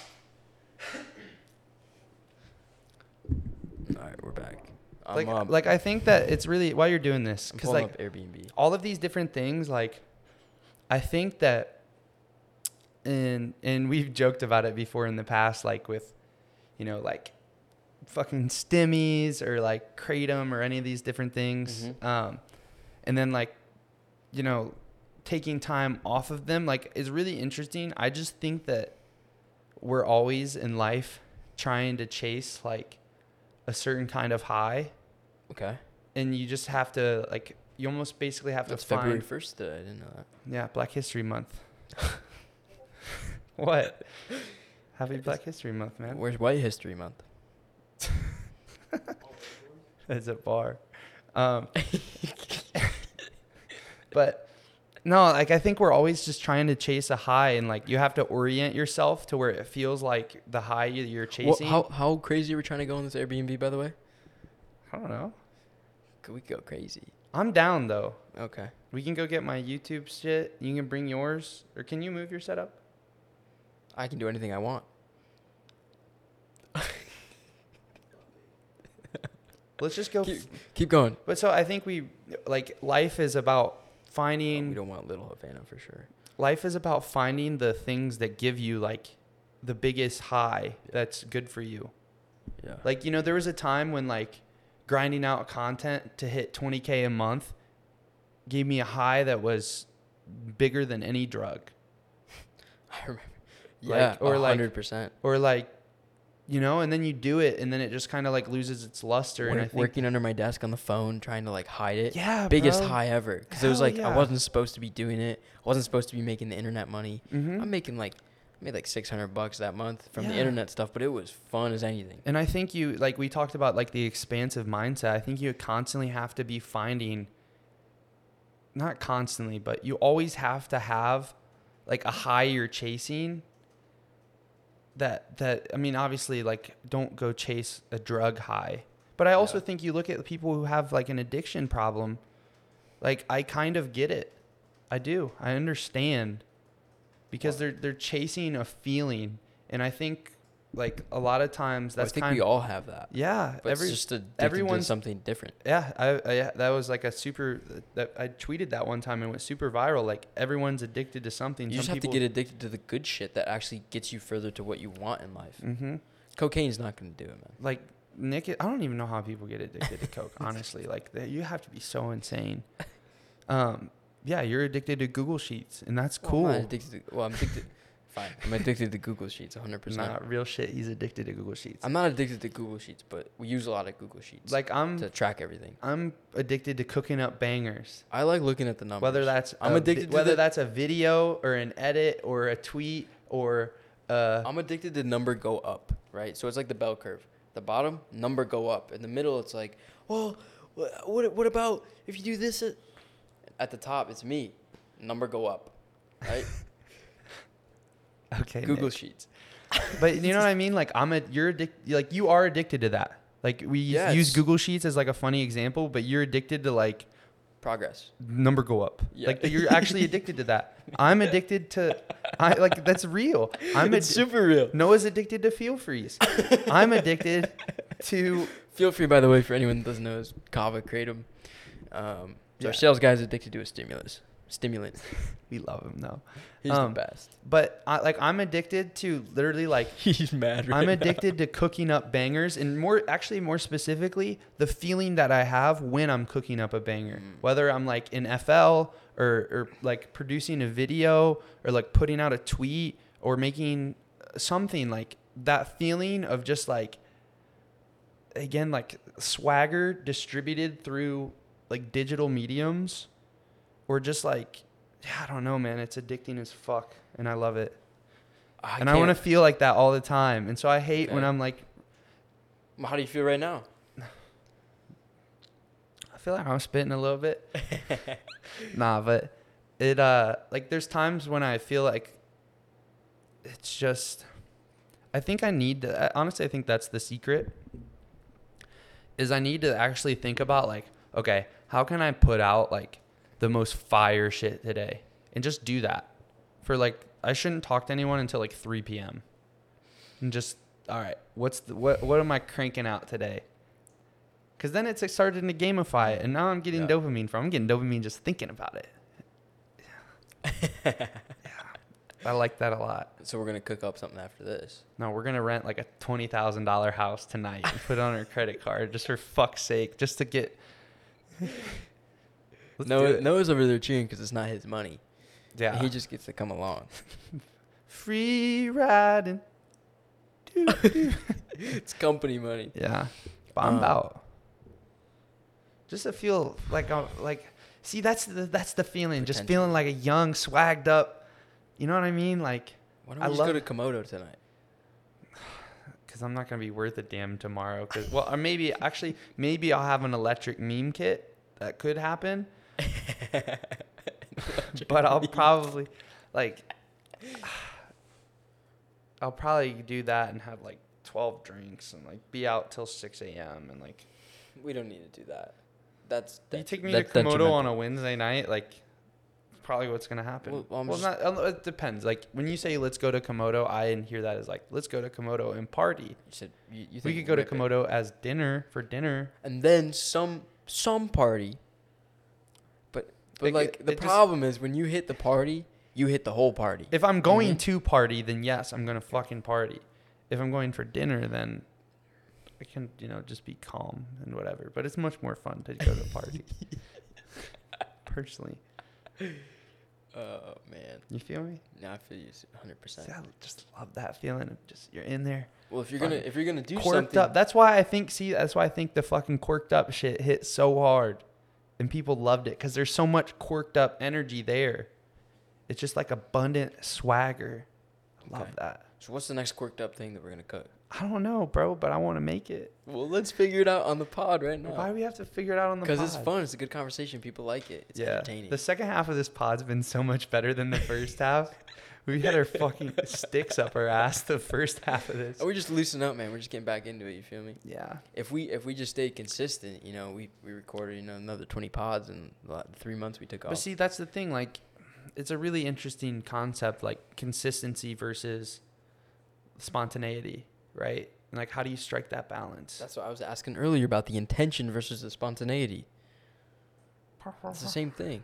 All right, we're back. I'm, like like I think that it's really while you're doing this cuz like Airbnb. all of these different things like i think that and and we've joked about it before in the past like with you know like fucking stimmies or like kratom or any of these different things Mhm. um and then like you know taking time off of them like is really interesting i just think that we're always in life trying to chase like a certain kind of high Okay. and you just have to like you almost basically have That's to find February first. I didn't know that. yeah black history month [laughs] what happy black history month man Where's White History Month? [laughs] it's a bar um [laughs] but no like i think we're always just trying to chase a high and like you have to orient yourself to where it feels like the high you- you're Well, chasing how how crazy are we trying to go on this Airbnb? By the way, i don't know could we go crazy? i'm down though Okay. we can go get my youtube shit you can bring yours or can you move your setup I can do anything I want. let's just go Keep, f- keep going. But so I think we like life is about we finding don't want little Havana for sure. life is about finding the things that give you like the biggest high that's good for you. Yeah. Like you know there was a time when like grinding out content to hit 20k a month gave me a high that was bigger than any drug [laughs] I remember. Like, Yeah. or Or like- hundred percent. or like you know and then you do it and then it just kind of like loses its luster and I think working under my desk on the phone, trying to like hide it. yeah Biggest bro. high ever. Because it was like I wasn't supposed to be doing it. I wasn't supposed to be making the internet money. Mhm. I'm making like I made like six hundred bucks that month from the internet stuff, but it was fun as anything. And I think you like we talked about like the expansive mindset. I think you constantly have to be finding not constantly, but you always have to have like a high you're chasing that that I mean obviously like don't go chase a drug high. But I also Yeah. think you look at the people who have like an addiction problem like I kind of get it. I do. I understand because they're they're chasing a feeling and I think like a lot of times Well, I that's think kind we all have that. yeah, But every it's just addicted everyone's- to something different. yeah, I, I that was like a super that I tweeted that one time and it went super viral. Like everyone's addicted to something. You Some just have people, to get addicted to the good shit that actually gets you further to what you want in life. Mm-hmm. Cocaine's not going to do it, man. Like Nick, I don't even know how people get addicted to coke. [laughs] honestly, like you have to be so insane. Um, yeah, you're addicted to Google Sheets, and that's Well, cool. I'm not addicted to, well, I'm addicted. Fine. I'm addicted to Google Sheets 100%. Not real shit. He's addicted to Google Sheets. I'm not addicted to Google Sheets, but we use a lot of Google Sheets like I'm, to track everything. I'm addicted to cooking up bangers. I like looking at the numbers. Whether that's I'm a addicted vi- whether the- that's a video or an edit or a tweet or uh, I'm addicted to number go up, right? So it's like the bell curve. The bottom number go up. In the middle, it's like, well, what what about if you do this? At the top, it's me. Number go up, right? [laughs] okay Google Nick. Sheets. [laughs] But you know what I mean? Like I'm a you're addicted. Like you are addicted to that. Like we use- use Google Sheets as like a funny example, but you're addicted to like Progress. number go up. Yeah. Like you're actually [laughs] addicted to that. I'm addicted to. I like that's real. I'm super real. Noah's addicted to Feel Frees. I'm addicted to. [laughs] Feel free, by the way, for anyone that doesn't know, is Kava Kratom. Um, Yeah. Our sales guy's addicted to a stimulus. Stimulant. [laughs] We love him though. He's Um, the best. But I, like I'm addicted to literally like [laughs] He's mad right I'm now. addicted to cooking up bangers, and more actually, more specifically, the feeling that I have when I'm cooking up a banger. Mm. Whether I'm like in FL or or like producing a video or like putting out a tweet or making something like that feeling of just like again like swagger distributed through like digital mediums or just like yeah, I don't know, man. It's addicting as fuck, and I love it I and I want to feel like that all the time. And so I hate when I'm like, How do you feel right now? I feel like I'm spitting a little bit. [laughs] nah, but it uh like there's times when I feel like it's just I think I need to honestly I think that's the secret is I need to actually think about like okay, how can I put out like the most fire shit today and just do that for like I shouldn't talk to anyone until like 3 p.m. and just all right, what's the what what am I cranking out today? Cause then it's starting to gamify it, and now I'm getting Yeah. dopamine from. I'm getting dopamine just thinking about it. [laughs] yeah, I like that a lot. So we're gonna cook up something after this. No, we're gonna rent like a twenty thousand dollar house tonight and put it on our credit card just for fuck's sake, just to get. Let's Noah. Noah's over there cheering because it's not his money. yeah, He just gets to come along. [laughs] free riding. [laughs] It's company money. Yeah, Bomb I'm Uh, just to feel like I'm like. See, that's the that's the feeling. Just feeling like a young, swagged up. You know what I mean? Like, Why don't I we just love- go to Komodo tonight? [sighs] because I'm not gonna be worth a damn tomorrow. Cause well, or maybe actually, maybe I'll have an electric meme kit. That could happen. [laughs] but I'll probably like [sighs] I'll probably do that and have like 12 drinks and like be out till 6 a.m. and like We don't need to do that. That's you take me that's to Komodo on a Wednesday night, like probably what's gonna happen. Well, Well, well, not. uh, It depends. Like when you say let's go to Komodo, I hear that as like let's go to Komodo and party. You said you, you We could go to rip it. Komodo as dinner for dinner. and then some some party. But It- like the it just- problem is when you hit the party, you hit the whole party. If I'm going Mhm. to party, then yes, I'm gonna fucking party. If I'm going for dinner, then I can, you know, just be calm and whatever. But it's much more fun to go to a party. [laughs] Personally, Oh man, you feel me? no, I feel you 100. percent I just love that feeling of just you're in there, Well, if you're gonna if you're gonna do quirked something, up. That's why I think. See, that's why I think the fucking quirked up shit hit so hard, and people loved it because there's so much quirked up energy there. It's just like abundant swagger. I love Okay. that. so what's the next quirked up thing that we're gonna cook? I don't know, bro, but I want to make it. Well, let's figure it out on the pod right now. Why do we have to figure it out on the pod? Because it's fun. It's a good conversation. People like it. It's yeah. entertaining. The second half of this pod's been so much better than the first half. [laughs] We had our fucking sticks up our ass the first half of this. Or we just loosen up, man. We're just getting back into it. You feel me? Yeah. If we if we just stayed consistent, you know, we we recorded you know another 20 pods in the three months we took off. But see, that's the thing. Like, it's a really interesting concept, like consistency versus spontaneity, right? And like, how do you strike that balance? That's what I was asking earlier about the intention versus the spontaneity. It's the same thing.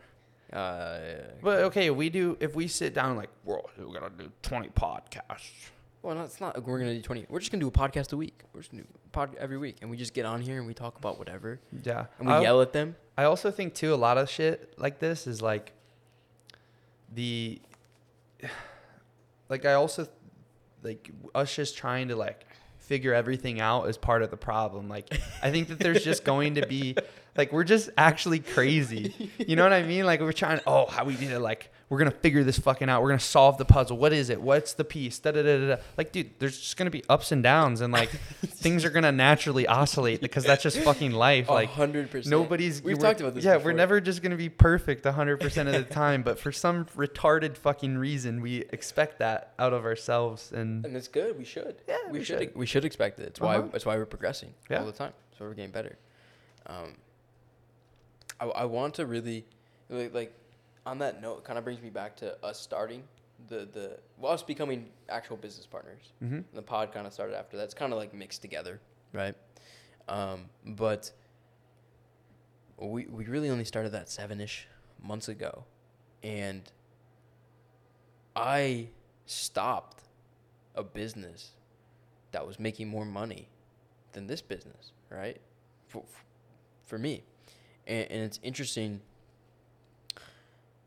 Uh, But okay, we do if we sit down like, we're gonna do twenty podcasts. Well, no, it's not. We're gonna do twenty. We're just gonna do a podcast a week. We're just gonna do pod every week, and we just get on here and we talk about whatever, Yeah. and we I- yell at them. I also think too a lot of shit like this is like the [sighs] like I also like us just trying to like figure everything out is part of the problem. Like I think that there's just [laughs] going to be like we're just actually crazy. You know what I mean? Like we're trying oh how we need to like we're gonna figure this fucking out. We're gonna solve the puzzle. What is it? What's the piece? Da da da da. da. Like dude, there's just gonna be ups and downs and like [laughs] things are gonna naturally oscillate because that's just fucking life. Like hundred percent. Nobody's. We've talked about this. Yeah, before. we're never just gonna be perfect 100 percent of the time, but for some retarded fucking reason, we expect that out of ourselves, and And it's good. We should. Yeah, we, we should. should. We should expect it. It's why. Uh-huh. That's why we're progressing Yeah. all the time. So we're getting better. Um, I, I want to really, like, like, on that note, kind of brings me back to us starting the the well, us becoming actual business partners. Mhm. The pod kind of started after that. It's kind of like mixed together, right? Um, but we we really only started that seven ish months ago, and I stopped a business that was making more money than this business, right? For, for me. And, and it's interesting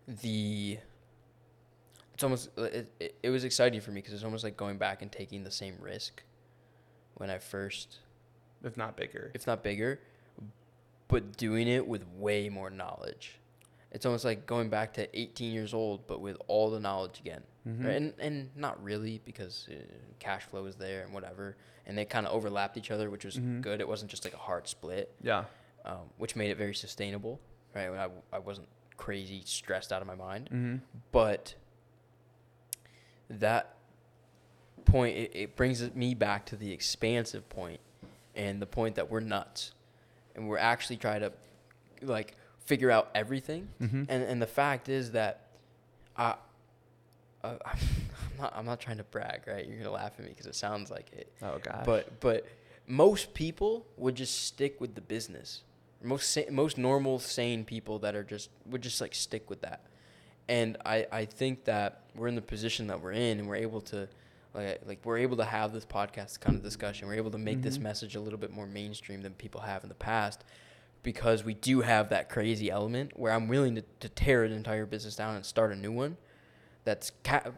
the it's almost it, it, it was exciting for me because it's almost like going back and taking the same risk when I first if not bigger. if not bigger, but doing it with way more knowledge. It's almost like going back to 18 years old, but with all the knowledge again. Mhm. Right? And and not really because uh, cash flow is there and whatever, and they kind of overlapped each other, which was Mhm. good. It wasn't just like a hard split, Yeah. Um, which made it very sustainable. Right? When I I wasn't crazy stressed out of my mind, Mm-hmm. but that point it, it brings me back to the expansive point and the point that we're nuts and we're actually trying to like figure out everything Mm-hmm. and and the fact is that I, uh, [laughs] I'm not I'm not trying to brag right you're gonna laugh at me because it sounds like it oh god. but but most people would just stick with the business. Most sa- most normal sane people that are just would just like stick with that. And I I think that we're in the position that we're in and we're able to like like we're able to have this podcast kind of discussion. We're able to make this Mhm. message a little bit more mainstream than people have in the past because we do have that crazy element where I'm willing to, to tear an entire business down and start a new one that's ca-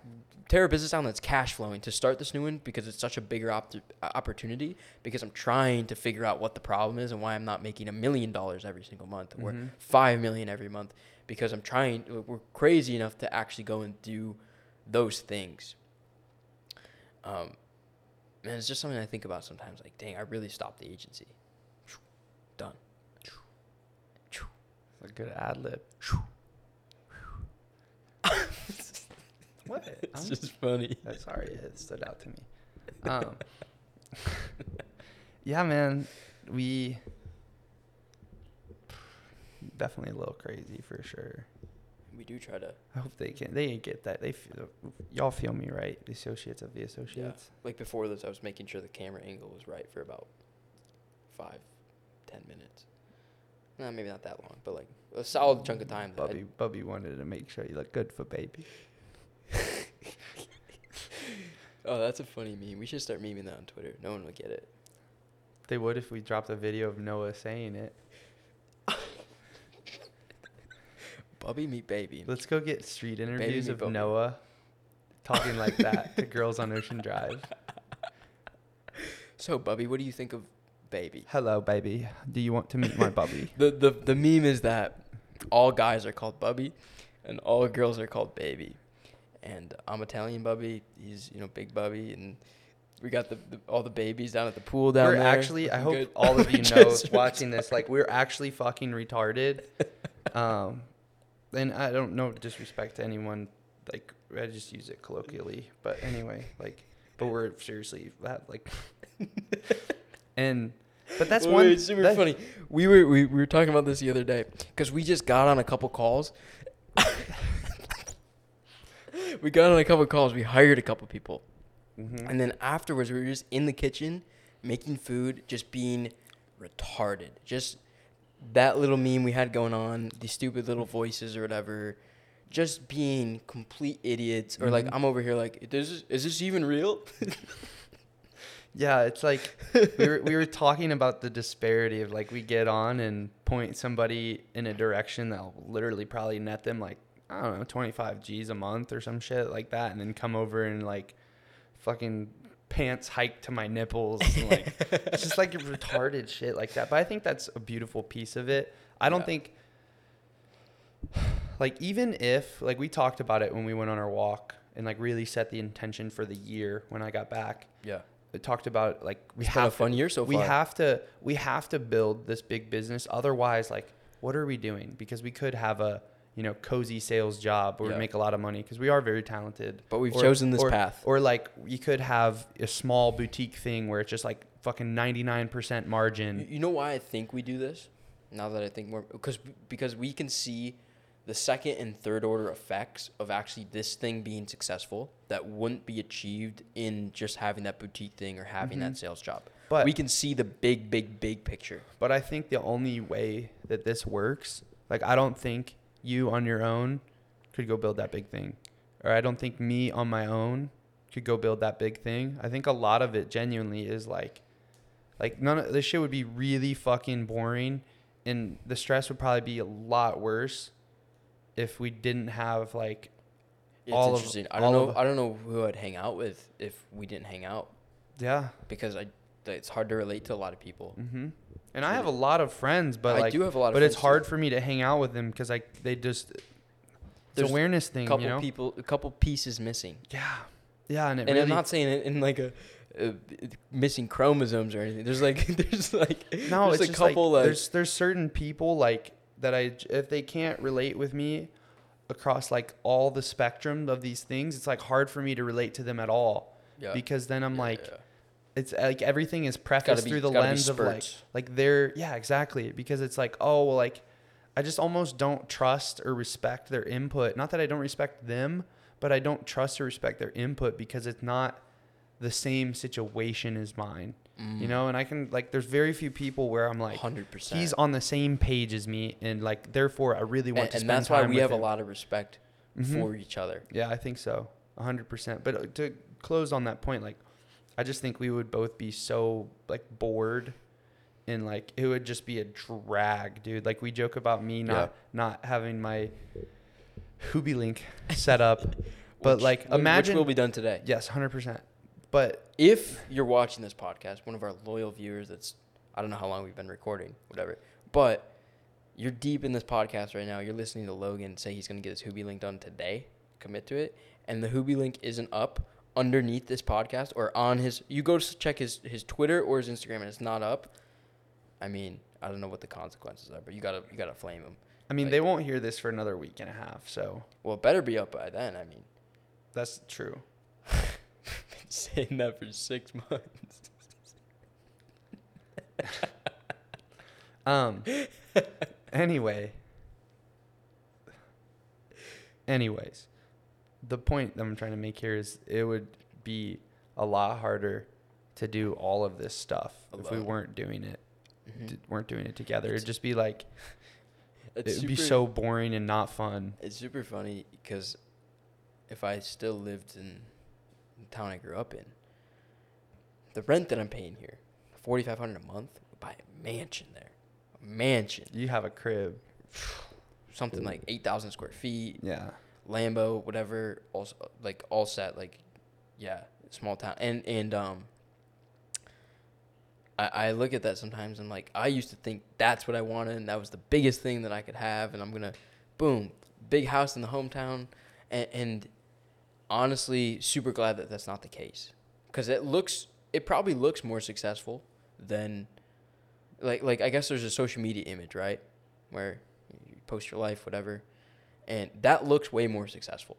tear a business down that's cash flowing to start this new one because it's such a bigger op- opportunity because I'm trying to figure out what the problem is and why I'm not making a million dollars every single month or Mhm. five million every month because I'm trying we're crazy enough to actually go and do those things um and it's just something I think about sometimes like dang I really stopped the agency done a good ad lib. [laughs] [laughs] what? [laughs] it's I'm- just funny sorry, it stood out to me. Um, [laughs] yeah, man, we definitely a little crazy for sure. we do try to I hope they can. They get that. They feel, y'all feel me, right? The associates of the associates. like before this, I was making sure the camera angle was right for about five, ten minutes. Nah, maybe not that long, but like a solid chunk of time. That I- Bubby, Bubby wanted to make sure you look good for baby. [laughs] oh, that's a funny meme. We should start memeing that on Twitter. No one would get it. They would if we dropped a video of Noah saying it. [laughs] Bubby meet baby. Let's go get street interviews of Bubby. Noah talking like that to [laughs] girls on Ocean Drive. So, Bubby, what do you think of baby? Hello, baby. Do you want to meet my Bubby? The the the meme is that all guys are called Bubby, and all girls are called baby. And I'm Italian Bubby. He's you know big Bubby, and we got the, the all the babies down at the pool down we're there. actually i hope good. all of [laughs] you know watching this like we're actually fucking retarded [laughs] um and i don't know disrespect to anyone like i just use it colloquially but anyway like but we're seriously that like [laughs] and but that's one it's super that- funny. We were we, we were talking about this the other day because we just got on a couple calls. We got on a couple calls. We hired a couple people, Mhm. and then afterwards we were just in the kitchen making food, just being retarded. Just that little meme we had going on, the stupid little voices or whatever, just being complete idiots or like Mhm. I'm over here like is this, is this even real? [laughs] Yeah, it's like we were we were talking about the disparity of like we get on and point somebody in a direction that'll literally probably net them like I don't know, 25 G's a month or some shit like that and then come over and like fucking pants hike to my nipples and like [laughs] it's just like retarded shit like that. But I think that's a beautiful piece of it. I don't Yeah. think [sighs] like even if like we talked about it when we went on our walk and like really set the intention for the year when I got back. yeah. We talked about like we It's been a have fun year so far. we have to we have to build this big business otherwise like what are we doing because we could have a you know cozy sales job where Yeah. we make a lot of money because we are very talented But we've Or- chosen this or- path. or like you could have a small boutique thing where it's just like fucking 99% margin you know why I think we do this? Now that I think more, because because we can see the second and third order effects of actually this thing being successful that wouldn't be achieved in just having that boutique thing or having that sales job. Mm-hmm. But- we can see the big, big, big picture. but i think the only way that this works like i don't think you on your own could go build that big thing or i don't think me on my own could go build that big thing i think a lot of it genuinely is like like none of this shit would be really fucking boring and the stress would probably be a lot worse if we didn't have like It's All of- interesting. I don't know. of- I don't know who I'd hang out with if we didn't hang out yeah because I. It's hard to relate to a lot of people. hmm and i have a lot of friends but I like do have a lot of but it's friends, too. hard for me to hang out with them because like they just it's There's awareness A thing couple you know people, a couple pieces missing. Yeah, yeah, and and really, I'm not saying it in like a, a missing chromosomes or anything. There's like [laughs] there's like no, there's it's a just couple like, like, there's there's certain people like that I if they can't relate with me across like all the spectrum of these things, it's like hard for me to relate to them at all yeah, because then I'm yeah, like yeah. It's like everything is prefaced be- through the it's gotta be lens of like like they're yeah exactly because it's like oh well like I just almost don't trust or respect their input. Not that I don't respect them, but I don't trust or respect their input because it's not the same situation as mine. You know, and I can like there's very few people where I'm like hundred percent. he's on the same page as me and like therefore I really want and, to and spend that's why we have a lot of respect Mhm. for each other. Yeah, I think so. 100%. But uh, to close on that point like I just think we would both be so like bored and like it would just be a drag, dude. Like we joke about me not Yeah. not having my Hoobie link set up. [laughs] But Which- like which imagine will be done today. Yes, 100%. But If you're watching this podcast, one of our loyal viewers, that's I don't know how long we've been recording, whatever, but you're deep in this podcast right now. You're listening to Logan say he's gonna get his Hoobie link done today. Commit to it, and the Hoobie link isn't up underneath this podcast or on his. You go to check his his Twitter or his Instagram, and it's not up. I mean, I don't know what the consequences are, but you gotta you gotta flame him. I mean, Like- they won't hear this for another week and a half, so Well, it better be up by then. I mean, that's true. [laughs] been saying that for six months. [laughs] Um. anyway. [laughs] Anyways, the point that I'm trying to make here is it would be a lot harder to do all of this stuff if we weren't doing it. Mhm. d- weren't doing it together. It's- It'd just be like it would be so boring and not fun. It's super funny because if I still lived in the town I grew up in, the rent that I'm paying here, forty five hundred a month, would buy a mansion there, a mansion, You have a crib. something like eight thousand square feet, Yeah. Lambo, whatever, all like all set, like yeah, small town, and and um. I, I look at that sometimes and like I used to think that's what I wanted and that was the biggest thing that I could have and I'm gonna boom big house in the hometown. And, and honestly super glad that that's not the case. Because it looks it probably looks more successful than like like I guess there's a social media image right? Where you post your life whatever and that looks way more successful.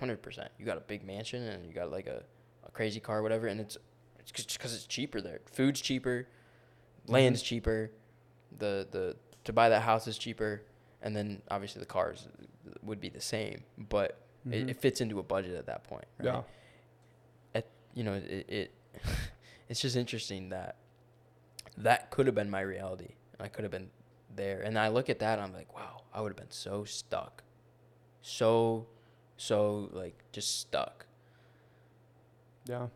100% you got a big mansion and you got like a, a crazy car whatever and it's it's just because it's cheaper there. Food's cheaper land's cheaper the the to buy that house is cheaper and then obviously the cars would be the same but Mhm. it, it fits into a budget at that point right? Yeah. at you know it, it [laughs] it's just interesting that that could have been my reality. I could have been there. And i look at that and i'm like wow i would have been so stuck so, so like just stuck. Yeah.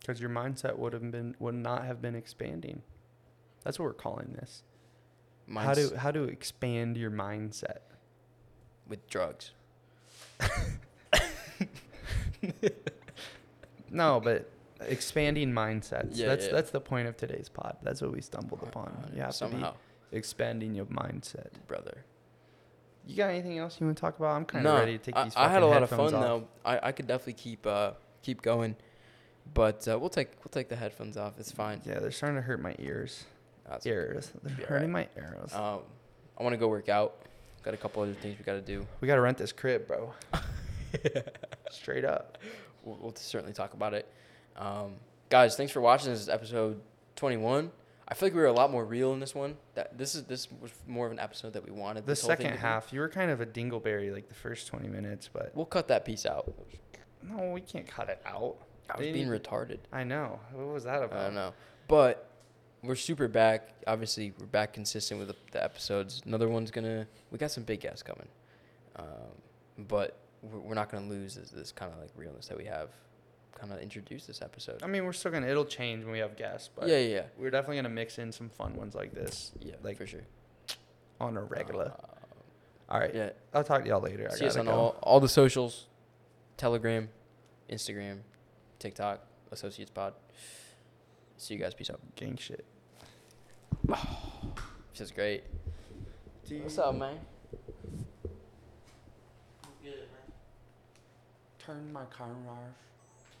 Because your mindset would have been would not have been expanding. That's what we're calling this. how Mine's to how to expand your mindset. with drugs. No, but expanding mindsets. Yeah, that's yeah. that's the point of today's pod. That's what we stumbled upon. Uh, You have somehow, to be expanding your mindset. brother. You got anything else you want to talk about? I'm kind no, of ready to take I, these. I had a lot of fun off. though. I, I could definitely keep uh keep going, but uh, we'll take we'll take the headphones off. It's fine. Yeah, they're starting to hurt my ears. That's Ears. They're hurting my ears. Um, I want to go work out. Got a couple other things we got to do. we gotta rent this crib, bro. [laughs] Straight up. We'll, we'll certainly talk about it. Um, guys, thanks for watching. This is episode 21. I feel like we were a lot more real in this one. That this is this was more of an episode that we wanted. The this whole thing second half, you were kind of a dingleberry like the first 20 minutes, but We'll cut that piece out. no, we can't cut it out. I was They being retarded. I know. What was that about? I don't know, but we're super back. Obviously, we're back consistent with the, the episodes. Another one's gonna. We got some big guests coming, um, but we're, we're not gonna lose this, this kind of like realness that we have. Kind of introduce this episode. I mean, we're still gonna. It'll change when we have guests, but yeah, yeah, yeah. we're definitely gonna mix in some fun ones like this Yeah, Like, for sure. on a regular. Uh, all right. yeah. I'll talk to y'all later. I See us on go. all, all the socials Telegram, Instagram, TikTok, Associates Pod. See you guys. Peace out. gang shit. [sighs] Feels great. What's up, man? Turn my car off.